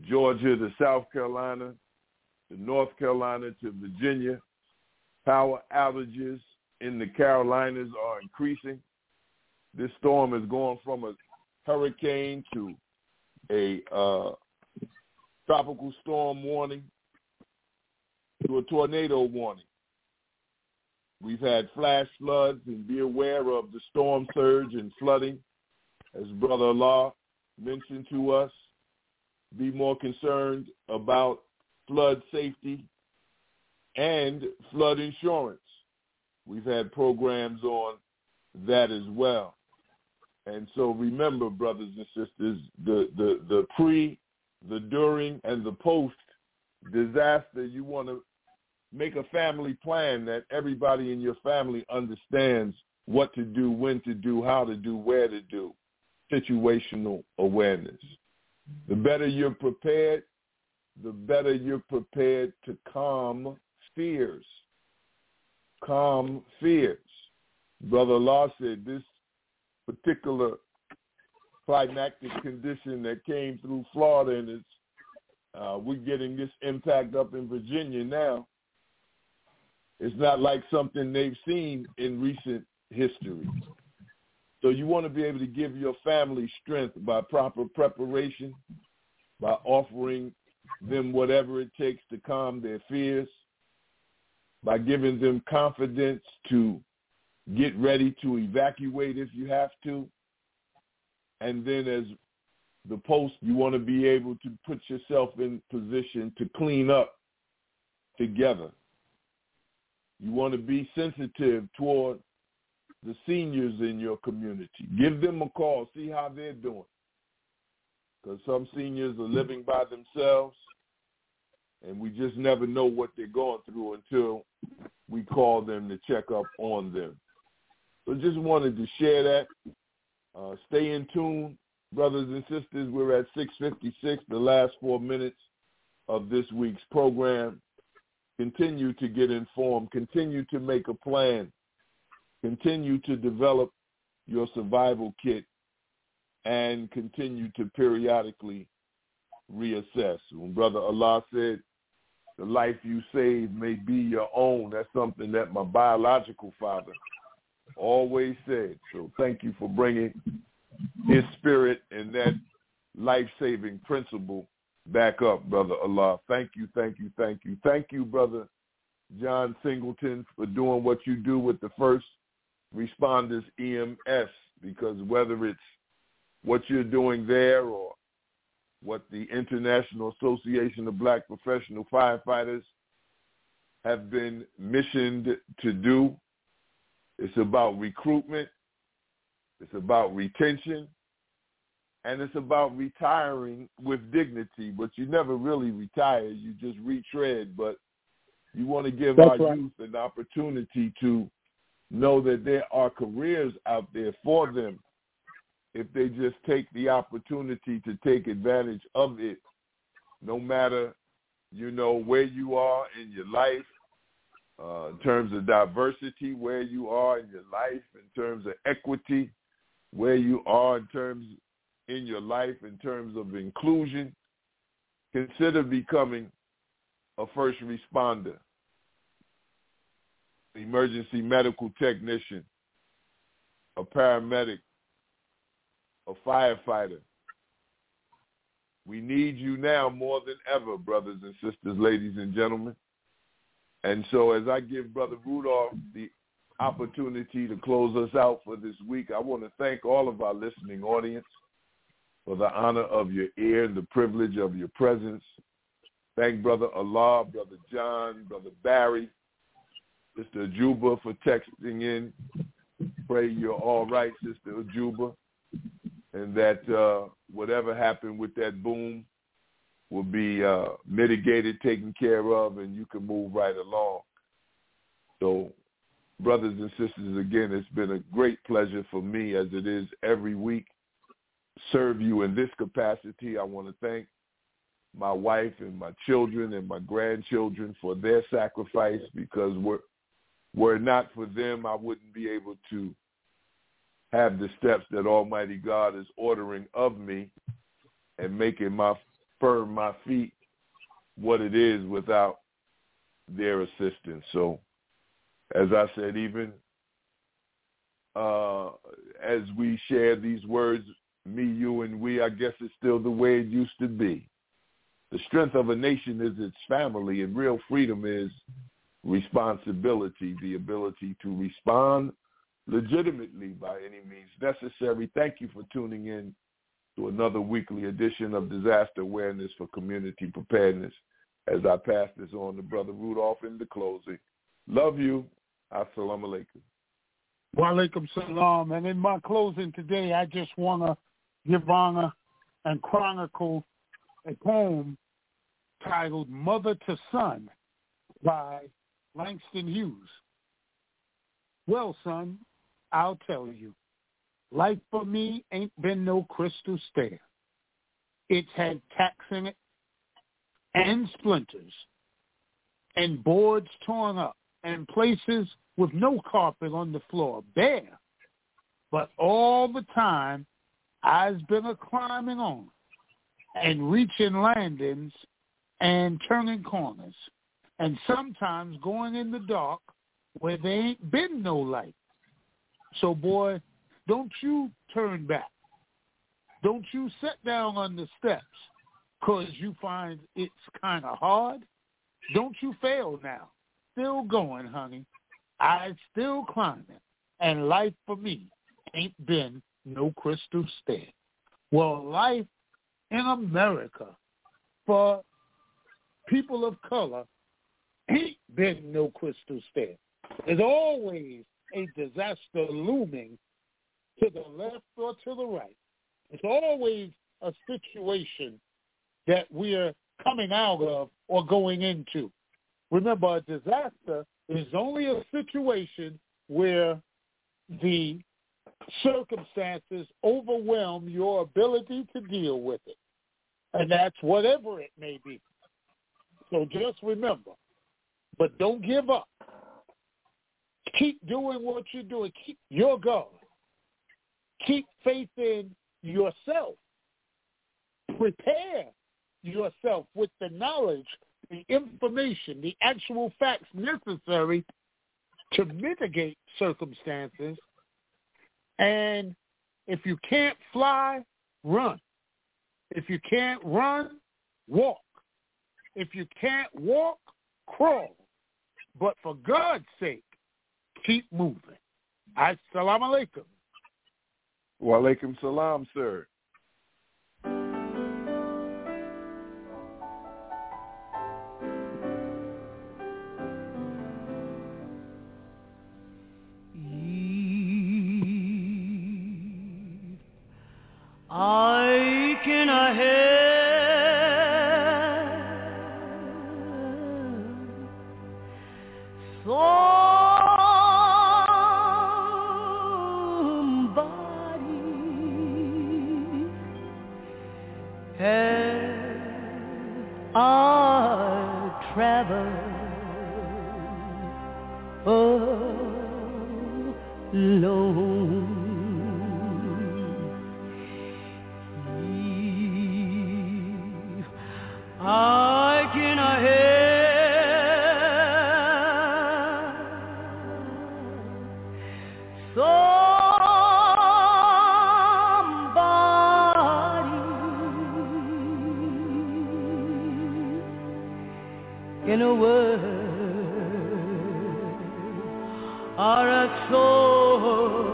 Georgia to South Carolina to North Carolina to Virginia. Power outages in the Carolinas are increasing. This storm is going from a hurricane to a uh, tropical storm warning to a tornado warning. We've had flash floods and be aware of the storm surge and flooding. As Brother Law mentioned to us, be more concerned about flood safety and flood insurance. We've had programs on that as well. And so remember, brothers and sisters, the, the, the pre, the during, and the post disaster, you want to make a family plan that everybody in your family understands what to do, when to do, how to do, where to do. Situational awareness. The better you're prepared, the better you're prepared to calm fears. Calm fears. Brother Law said this particular climactic condition that came through Florida and it's uh, we're getting this impact up in Virginia now. It's not like something they've seen in recent history. So you want to be able to give your family strength by proper preparation, by offering them whatever it takes to calm their fears, by giving them confidence to get ready to evacuate if you have to. And then as the post, you want to be able to put yourself in position to clean up together. You want to be sensitive toward the seniors in your community. Give them a call, see how they're doing. Because some seniors are living by themselves, and we just never know what they're going through until we call them to check up on them. So just wanted to share that. Uh, stay in tune, brothers and sisters. We're at 656, the last four minutes of this week's program. Continue to get informed. Continue to make a plan. Continue to develop your survival kit and continue to periodically reassess. When Brother Allah said, the life you save may be your own, that's something that my biological father always said. So thank you for bringing his spirit and that life-saving principle back up, Brother Allah. Thank you, thank you, thank you. Thank you, Brother John Singleton, for doing what you do with the first responders EMS, because whether it's what you're doing there or what the International Association of Black Professional Firefighters have been missioned to do, it's about recruitment. It's about retention. And it's about retiring with dignity. But you never really retire. You just retread. But you want to give That's our right. youth an opportunity to know that there are careers out there for them if they just take the opportunity to take advantage of it, no matter, you know, where you are in your life, uh, in terms of diversity, where you are in your life, in terms of equity, where you are in terms in your life, in terms of inclusion. Consider becoming a first responder, emergency medical technician, a paramedic, a firefighter. We need you now more than ever, brothers and sisters, ladies and gentlemen. And so as I give Brother Rudolph the opportunity to close us out for this week, I want to thank all of our listening audience for the honor of your ear and the privilege of your presence. Thank Brother Allah, Brother John, Brother Barry, Sister Juba for texting in. Pray you're all right, Sister Juba, and that uh, whatever happened with that boom will be uh, mitigated, taken care of, and you can move right along. So, brothers and sisters, again, it's been a great pleasure for me, as it is every week, serve you in this capacity. I want to thank my wife and my children and my grandchildren for their sacrifice because were were it not for them, I wouldn't be able to have the steps that Almighty God is ordering of me and making my firm my feet what it is without their assistance. So, as I said, even uh, as we share these words, me, you, and we, I guess it's still the way it used to be. The strength of a nation is its family, and real freedom is responsibility, the ability to respond legitimately by any means necessary. Thank you for tuning in to another weekly edition of Disaster Awareness for Community Preparedness. As I pass this on to Brother Rudolph in the closing. Love you. Assalamu alaikum. Walaikum salam. And in my closing today, I just want to give and chronicle a poem titled Mother to Son by Langston Hughes. Well, son, I'll tell you, life for me ain't been no crystal stair. It's had tacks in it and splinters and boards torn up and places with no carpet on the floor, bare. But all the time, I've been a climbing on and reaching landings and turning corners and sometimes going in the dark where there ain't been no light. So, boy, don't you turn back. Don't you sit down on the steps because you find it's kind of hard. Don't you fail now. Still going, honey. I still climbing. And life for me ain't been no crystal stair. Well, life in America for people of color ain't been no crystal stair. There's always a disaster looming to the left or to the right. It's always a situation that we're coming out of or going into. Remember, a disaster is only a situation where the circumstances overwhelm your ability to deal with it. And that's whatever it may be. So just remember, but don't give up. Keep doing what you're doing. Keep your God. Keep faith in yourself. Prepare yourself with the knowledge, the information, the actual facts necessary to mitigate circumstances. And if you can't fly, run. If you can't run, walk. If you can't walk, crawl. But for God's sake, keep moving. Assalamu alaikum. Wa alaikum salam, sir. In a word or a soul.